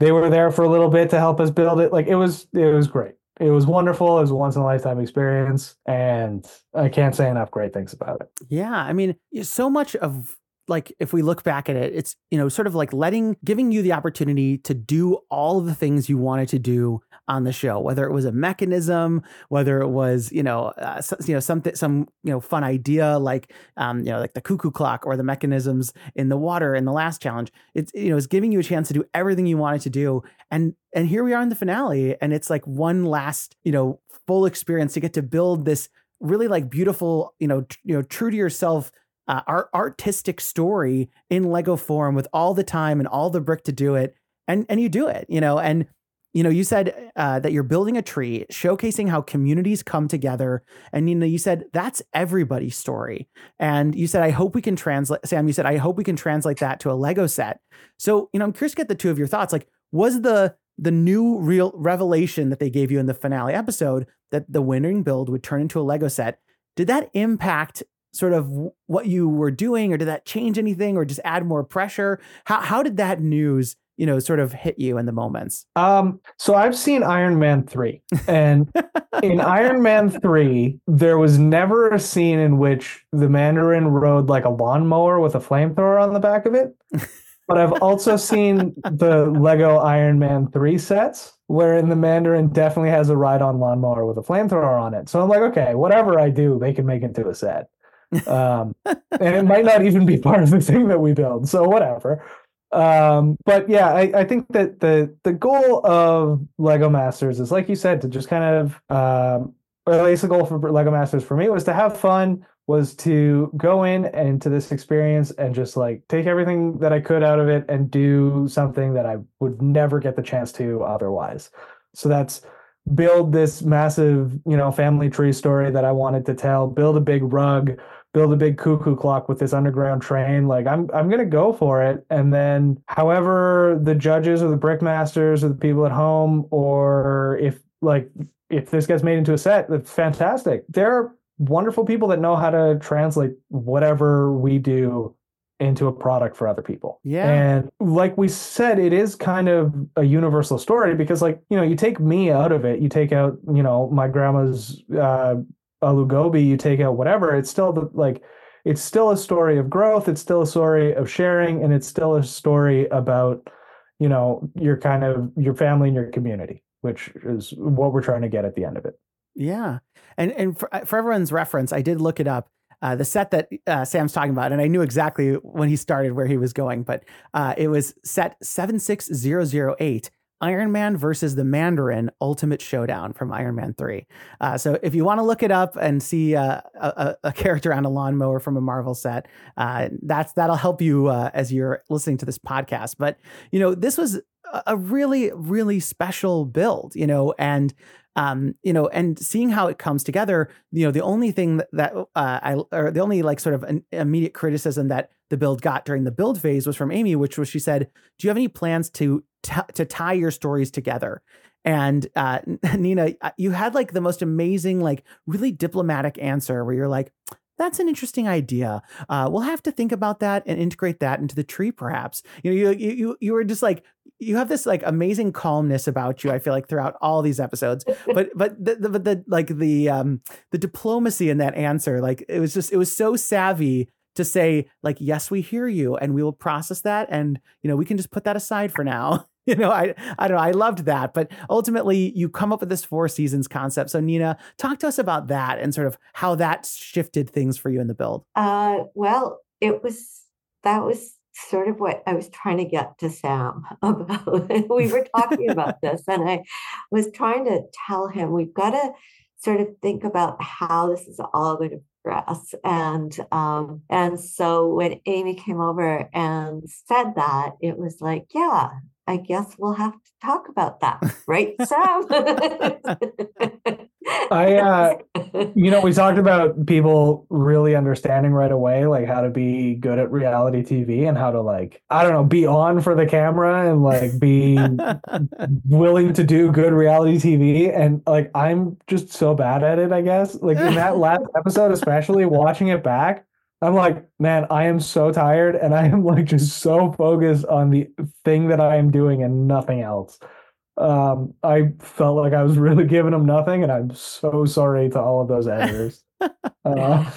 they were there for a little bit to help us build it. Like it was it was great. It was wonderful. It was a once in a lifetime experience. And i can't say enough great things about it. Yeah, I mean, so much of like if we look back at it, it's you know sort of like letting giving you the opportunity to do all the things you wanted to do on the show, whether it was a mechanism, whether it was you know uh, so- you know something some you know fun idea like um you know like the cuckoo clock or the mechanisms in the water in the last challenge. It's you know it's giving you a chance to do everything you wanted to do, and and here we are in the finale, and it's like one last you know full experience to get to build this really like beautiful you know tr- you know true to yourself uh, art artistic story in Lego form with all the time and all the brick to do it, and and you do it, you know, and you know you said uh, that you're building a tree, showcasing how communities come together, and you know you said that's everybody's story, and you said I hope we can translate, Sam. You said I hope we can translate that to a Lego set. So you know I'm curious to get the two of your thoughts. Like, was the the new real revelation that they gave you in the finale episode that the winning build would turn into a Lego set? Did that impact sort of what you were doing or did that change anything or just add more pressure how, how did that news you know sort of hit you in the moments um so i've seen iron man 3 and in iron man 3 there was never a scene in which the mandarin rode like a lawnmower with a flamethrower on the back of it but I've also seen the Lego Iron Man 3 sets wherein the Mandarin definitely has a ride on lawnmower with a flamethrower on it. So I'm like, okay, whatever I do, they can make it into a set. Um, and it might not even be part of the thing that we build. So whatever. Um, but yeah, I, I think that the the goal of Lego Masters is like you said, to just kind of um or at least the goal for Lego Masters for me was to have fun, was to go in into this experience and just like take everything that I could out of it and do something that I would never get the chance to otherwise. So that's build this massive, you know, family tree story that I wanted to tell, build a big rug, build a big cuckoo clock with this underground train. Like I'm I'm gonna go for it. And then however the judges or the brickmasters or the people at home, or if like if this gets made into a set, that's fantastic. There are wonderful people that know how to translate whatever we do into a product for other people. Yeah. And like we said, it is kind of a universal story because like, you know, you take me out of it, you take out, you know, my grandma's uh alu gobi, you take out whatever, it's still the like it's still a story of growth, it's still a story of sharing, and it's still a story about, you know, your kind of your family and your community, which is what we're trying to get at the end of it. yeah and and for, for everyone's reference i did look it up uh, the set that uh, sam's talking about and i knew exactly when he started where he was going but uh, it was set 76008 Iron Man versus the Mandarin Ultimate Showdown from Iron Man 3. Uh, so if you want to look it up and see uh, a, a, character on a lawnmower from a Marvel set, uh, that's that'll help you uh, as you're listening to this podcast. But you know, this was a really really special build, you know, and um, you know, and seeing how it comes together, you know, the only thing that, that uh, I or the only like sort of an immediate criticism that the build got during the build phase was from Amy, which was she said, "Do you have any plans to t- to tie your stories together?" And uh, Neena, uh, you had like the most amazing, like really diplomatic answer where you're like, that's an interesting idea. Uh, we'll have to think about that and integrate that into the tree, perhaps. You know, you you you were just like you have this like amazing calmness about you. I feel like throughout all these episodes, but but the, the the like the um the diplomacy in that answer, like it was just it was so savvy to say like yes we hear you and we will process that and you know we can just put that aside for now you know, I I don't know. I loved that, but ultimately, you come up with this four seasons concept. So, Neena, talk to us about that and sort of how that shifted things for you in the build. Uh, well, it was that was sort of what I was trying to get to Sam about. we were talking about this, and I was trying to tell him we've got to sort of think about how this is all going to progress. And um, and so when Amy came over and said that, it was like, yeah, I guess we'll have to talk about that, right, Sam? I, uh, you know, we talked about people really understanding right away, like how to be good at reality TV and how to, like, I don't know, be on for the camera and like be willing to do good reality TV. And like, I'm just so bad at it, I guess. Like, in that last episode, especially watching it back, I'm like, man, I am so tired and I am like just so focused on the thing that I am doing and nothing else. Um, I felt like I was really giving them nothing, and I'm so sorry to all of those editors. uh,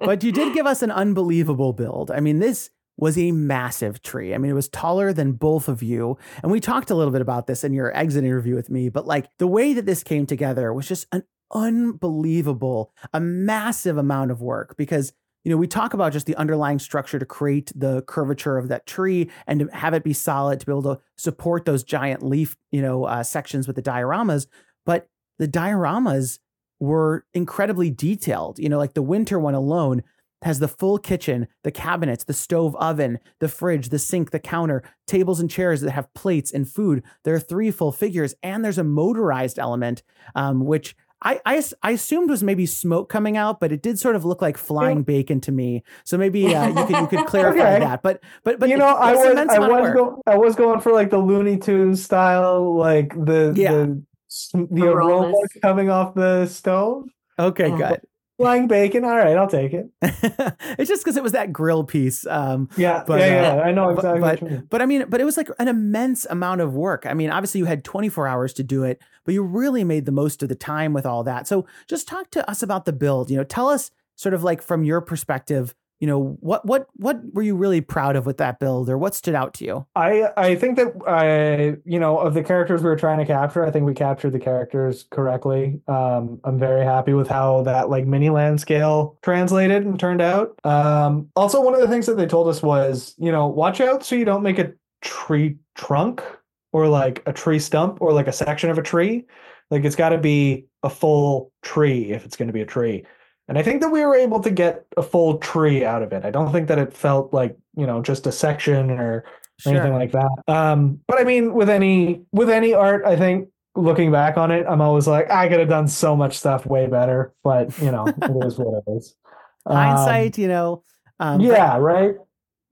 but you did give us an unbelievable build. I mean, this was a massive tree. I mean, it was taller than both of you. And we talked a little bit about this in your exit interview with me, but like the way that this came together was just an unbelievable, a massive amount of work because you know, we talk about just the underlying structure to create the curvature of that tree and to have it be solid to be able to support those giant leaf, you know, uh, sections with the dioramas. But the dioramas were incredibly detailed. You know, like the winter one alone has the full kitchen, the cabinets, the stove oven, the fridge, the sink, the counter, tables and chairs that have plates and food. There are three full figures, and there's a motorized element, um, which I, I, I assumed was maybe smoke coming out, but it did sort of look like flying bacon to me. So maybe uh, you could you could clarify okay. that. But but but you know, I was I was going I was going for like the Looney Tunes style, like the yeah. the the aroma coming off the stove. Okay, oh. good. Flying bacon. All right, I'll take it. it's just because it was that grill piece. Um, yeah, but, yeah, uh, yeah. I know exactly. But, but, but, I mean, but it was like an immense amount of work. I mean, obviously you had 24 hours to do it, but you really made the most of the time with all that. So just talk to us about the build. You know, tell us sort of like from your perspective you know what what what were you really proud of with that build or what stood out to you i i think that i you know of the characters we were trying to capture i think we captured the characters correctly um i'm very happy with how that like Miniland scale translated and turned out um also one of the things that they told us was you know watch out so you don't make a tree trunk or like a tree stump or like a section of a tree like it's got to be a full tree if it's going to be a tree and I think that we were able to get a full tree out of it. I don't think that it felt like, you know, just a section or sure. anything like that. Um, but I mean, with any with any art, I think looking back on it, I'm always like, I could have done so much stuff way better. But you know, it is what it is. Hindsight, um, you know. Um, yeah, but, right.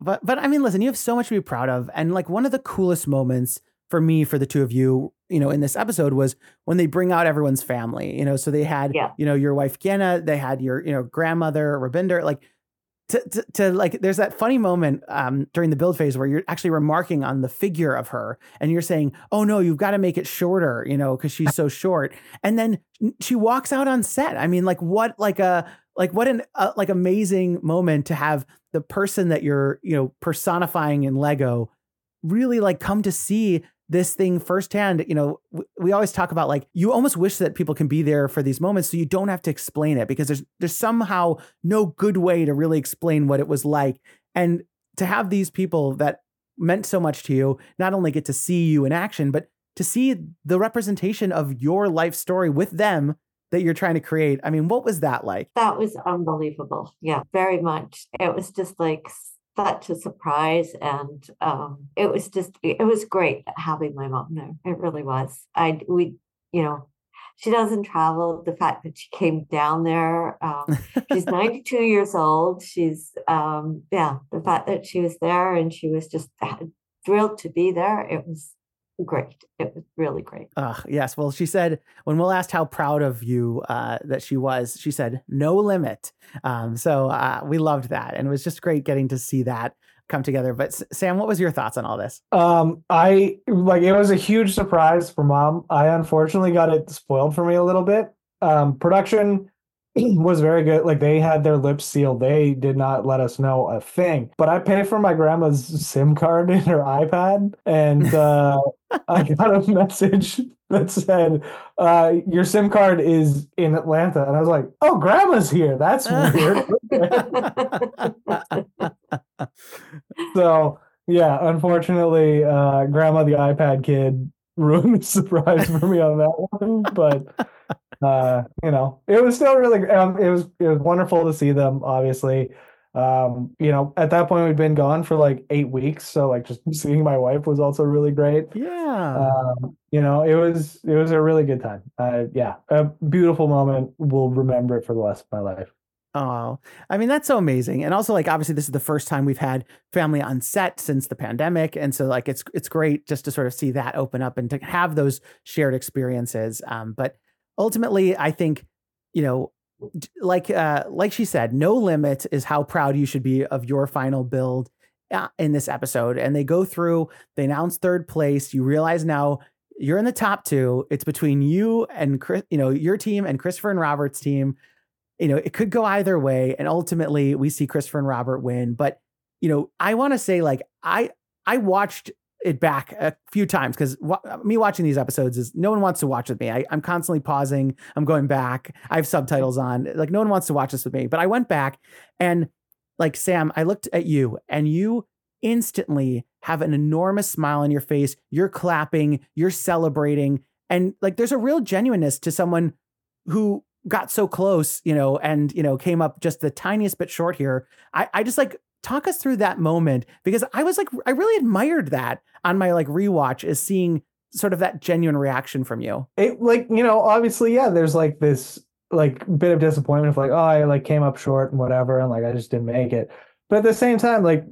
But but I mean, listen, you have so much to be proud of, and like one of the coolest moments for me, for the two of you, you know, in this episode was when they bring out everyone's family, you know, so they had, yeah. you know, your wife Gienna, they had your, you know, grandmother Rabinder, like to, to, to, like, there's that funny moment um, during the build phase where you're actually remarking on the figure of her and you're saying, oh no, you've got to make it shorter, you know, because she's so short. And then she walks out on set. I mean, like what, like a, like what an uh, like amazing moment to have the person that you're, you know, personifying in Lego really like come to see this thing firsthand, you know, we always talk about like you almost wish that people can be there for these moments so you don't have to explain it because there's there's somehow no good way to really explain what it was like. And to have these people that meant so much to you not only get to see you in action, but to see the representation of your life story with them that you're trying to create. I mean, what was that like? That was unbelievable. Yeah, very much. It was just like such a surprise and um, it was just it was great having my mom there. It really was. I we you know she doesn't travel the fact that she came down there um, she's 92 years old. She's um, yeah the fact that she was there and she was just thrilled to be there it was great. It was really great. Uh, yes. Well, she said when Will asked how proud of you uh, that she was, she said no limit. Um, so uh, we loved that, and it was just great getting to see that come together. But Sam, what was your thoughts on all this? Um, I like it was a huge surprise for mom. I unfortunately got it spoiled for me a little bit. Um, production was very good. Like they had their lips sealed. They did not let us know a thing. But I paid for my grandma's SIM card in her iPad, and uh, I got a message that said, uh, "Your SIM card is in Atlanta," and I was like, "Oh, grandma's here. That's weird." so yeah, unfortunately, uh, grandma the iPad kid ruined the surprise for me on that one, but uh, you know, it was still really, um, it was, it was wonderful to see them, obviously. Um, you know, at that point we'd been gone for like eight weeks. So like just seeing my wife was also really great. Yeah. Um, you know, it was, it was a really good time. Uh, yeah, a beautiful moment. We'll remember it for the rest of my life. Oh, I mean, that's so amazing. And also like, obviously this is the first time we've had family on set since the pandemic. And so like, it's, it's great just to sort of see that open up and to have those shared experiences. Um, but ultimately, I think, you know, like uh, like she said, no limit is how proud you should be of your final build uh, in this episode. And they go through, they announce third place. You realize now you're in the top two. It's between you and Chris, you know, your team and Christopher and Robert's team. You know, it could go either way. And ultimately, we see Christopher and Robert win. But you know, I want to say like I I watched it back a few times because me watching these episodes is no one wants to watch with me. I, I'm constantly pausing. I'm going back. I have subtitles on. Like no one wants to watch this with me. But I went back and like Sam, I looked at you and you instantly have an enormous smile on your face. You're clapping. You're celebrating. And like there's a real genuineness to someone who got so close, you know, and you know came up just the tiniest bit short here. I, I just like talk us through that moment because I was like, I really admired that on my like rewatch is seeing sort of that genuine reaction from you. It like, you know, obviously, yeah, there's like this like bit of disappointment of like, oh, I like came up short and whatever, and like I just didn't make it. But at the same time, like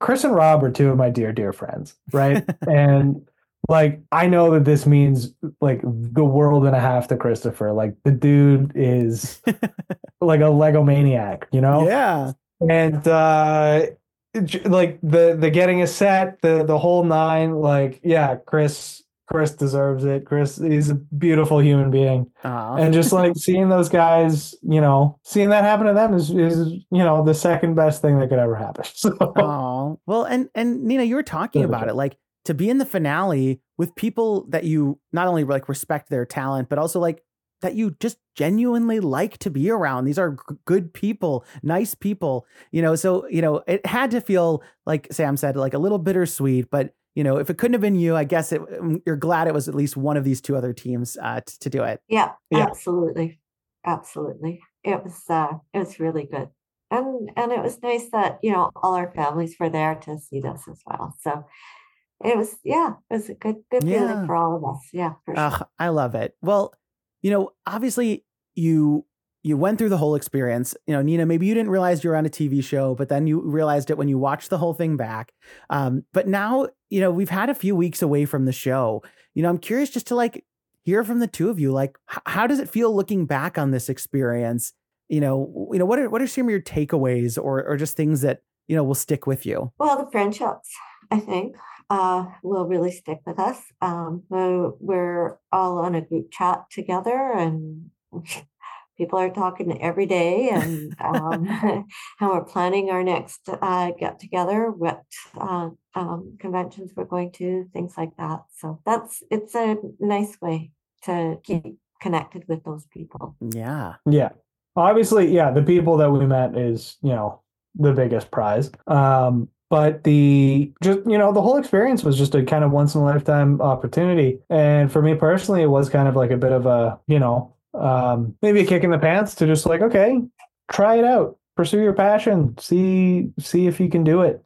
Chris and Rob are two of my dear, dear friends, right? and like I know that this means like the world and a half to Christopher. Like the dude is like a Lego maniac, you know? Yeah and uh like the the getting a set the the whole nine like yeah chris chris deserves it. Chris he's a beautiful human being. Aww. and just like seeing those guys you know seeing that happen to them is is you know the second best thing that could ever happen. So oh well and and neena you were talking about it like to be in the finale with people that you not only like respect their talent but also like that you just genuinely like to be around. These are g- good people, nice people, you know. So, you know, it had to feel like Sam said, like a little bittersweet. But, you know, if it couldn't have been you, I guess it, mm, you're glad it was at least one of these two other teams uh, t- to do it. Yeah, yeah, absolutely. Absolutely. It was, uh, it was really good. And, and it was nice that, you know, all our families were there to see us as well. So, it was yeah it was a good good yeah. feeling for all of us yeah for sure. uh, i love it well you know, obviously you you went through the whole experience. You know, Neena, maybe you didn't realize you were on a TV show, but then you realized it when you watched the whole thing back. Um, but now, you know, we've had a few weeks away from the show. You know, I'm curious just to like hear from the two of you. Like, h- how does it feel looking back on this experience? You know, you know, what are what are some of your takeaways or or just things that you know will stick with you? Well, the friendships, I think uh, will really stick with us. Um, we're, we're all on a group chat together and people are talking every day and um, how we're planning our next uh, get together, what uh, um, conventions we're going to, things like that. So that's it's a nice way to keep connected with those people. Yeah. Yeah. Obviously, yeah, the people that we met is, you know, the biggest prize. Um, but the just you know the whole experience was just a kind of once in a lifetime opportunity. And for me personally it was kind of like a bit of a you know um, maybe a kick in the pants to just like okay try it out. Pursue your passion. See see if you can do it.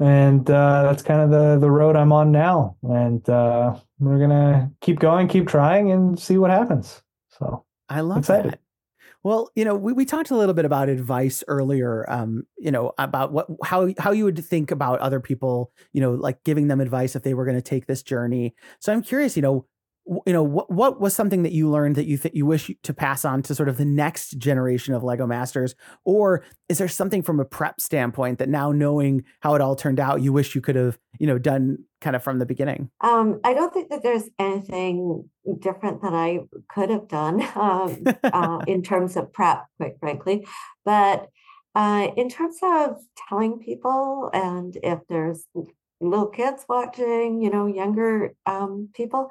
And uh, that's kind of the the road i'm on now. And uh, we're gonna keep going keep trying and see what happens. So i love excited. that well, you know, we, we talked a little bit about advice earlier, um, you know, about what how how you would think about other people, you know, like giving them advice if they were going to take this journey. So I'm curious, you know, you know what what was something that you learned that you think you wish to pass on to sort of the next generation of lego masters? Or is there something from a prep standpoint that now knowing how it all turned out you wish you could have you know done kind of from the beginning? Um, i don't think that there's anything different that i could have done um, uh, in terms of prep quite frankly. But uh, in terms of telling people and if there's little kids watching you know younger um, people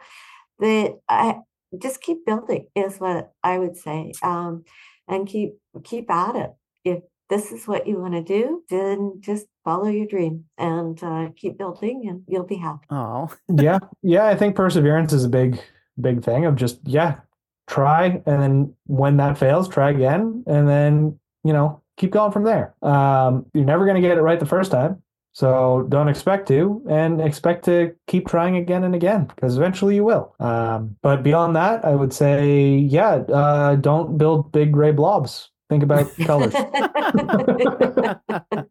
that I just keep building is what I would say, um, and keep keep at it. If this is what you want to do, then just follow your dream and uh, keep building, and you'll be happy. Oh, yeah, yeah. I think perseverance is a big big thing of just yeah, try, and then when that fails, try again, and then you know keep going from there. Um, you're never going to get it right the first time. So don't expect to, and expect to keep trying again and again because eventually you will. Um, but beyond that, I would say, yeah, uh, don't build big gray blobs. Think about colors.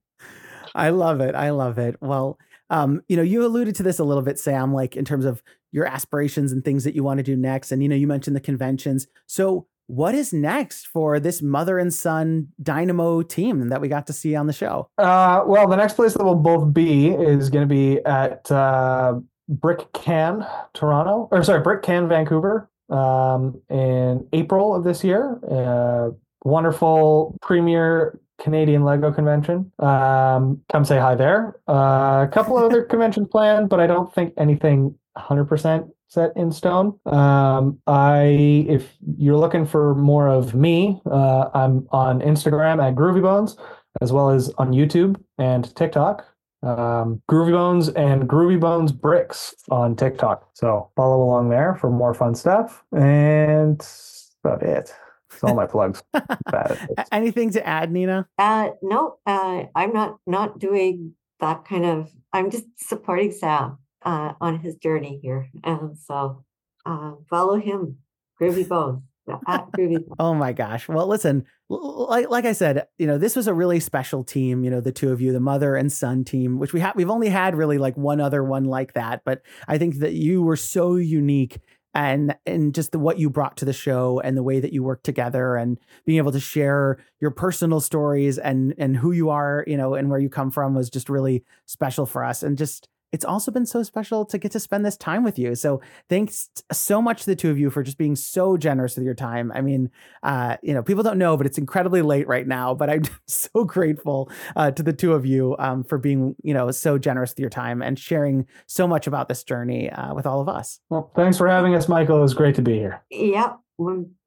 I love it. I love it. Well, um, you know, you alluded to this a little bit, Sam, like in terms of your aspirations and things that you want to do next. And, you know, you mentioned the conventions. So what is next for this mother and son dynamo team that we got to see on the show uh, well the next place that we'll both be is going to be at uh, BrickCan toronto or sorry BrickCan vancouver um, in april of this year uh, wonderful premier Canadian Lego convention. Um, come say hi there. Uh, a couple other conventions planned, but I don't think anything 100% set in stone. Um, I, if you're looking for more of me, uh, I'm on Instagram at Groovy Bones, as well as on YouTube and TikTok. Um, Groovy Bones and Groovy Bones Bricks on TikTok. So follow along there for more fun stuff. And that's about it. That's all my plugs. Anything to add, Neena? Uh, no, uh, I'm not not doing that kind of. I'm just supporting Sam uh, on his journey here. And so uh, follow him, Groovy Bones. oh my gosh. Well, listen, like like I said, you know, this was a really special team, you know, the two of you, the mother and son team, which we have we've only had really like one other one like that, but I think that you were so unique and and just the, what you brought to the show and the way that you worked together and being able to share your personal stories and and who you are, you know, and where you come from was just really special for us and just it's also been so special to get to spend this time with you. So thanks so much to the two of you for just being so generous with your time. I mean, uh, you know, people don't know, but it's incredibly late right now. But I'm so grateful uh, to the two of you um, for being, you know, so generous with your time and sharing so much about this journey uh, with all of us. Well, thanks for having us, Michael. It was great to be here. Yep.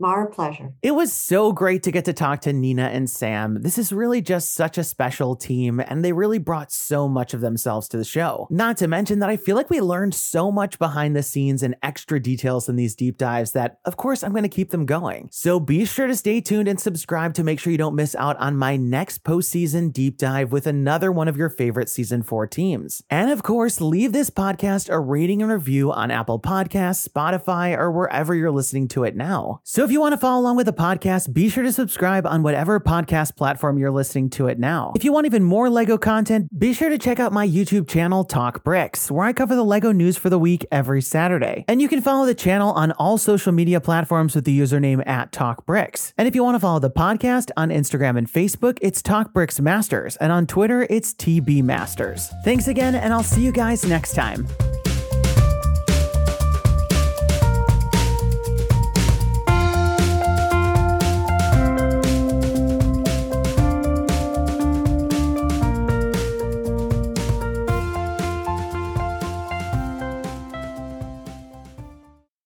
Our pleasure. It was so great to get to talk to Neena and Sam. This is really just such a special team, and they really brought so much of themselves to the show. Not to mention that I feel like we learned so much behind the scenes and extra details in these deep dives that, of course, I'm going to keep them going. So be sure to stay tuned and subscribe to make sure you don't miss out on my next postseason deep dive with another one of your favorite season four teams. And of course, leave this podcast a rating and review on Apple Podcasts, Spotify, or wherever you're listening to it now. So if you want to follow along with the podcast, be sure to subscribe on whatever podcast platform you're listening to it now. If you want even more Lego content, be sure to check out my YouTube channel, TalkBricks, where I cover the Lego news for the week every Saturday. And you can follow the channel on all social media platforms with the username at TalkBricks. And if you want to follow the podcast on Instagram and Facebook, it's TalkBricks Masters, and on Twitter, it's TB Masters. Thanks again, and I'll see you guys next time.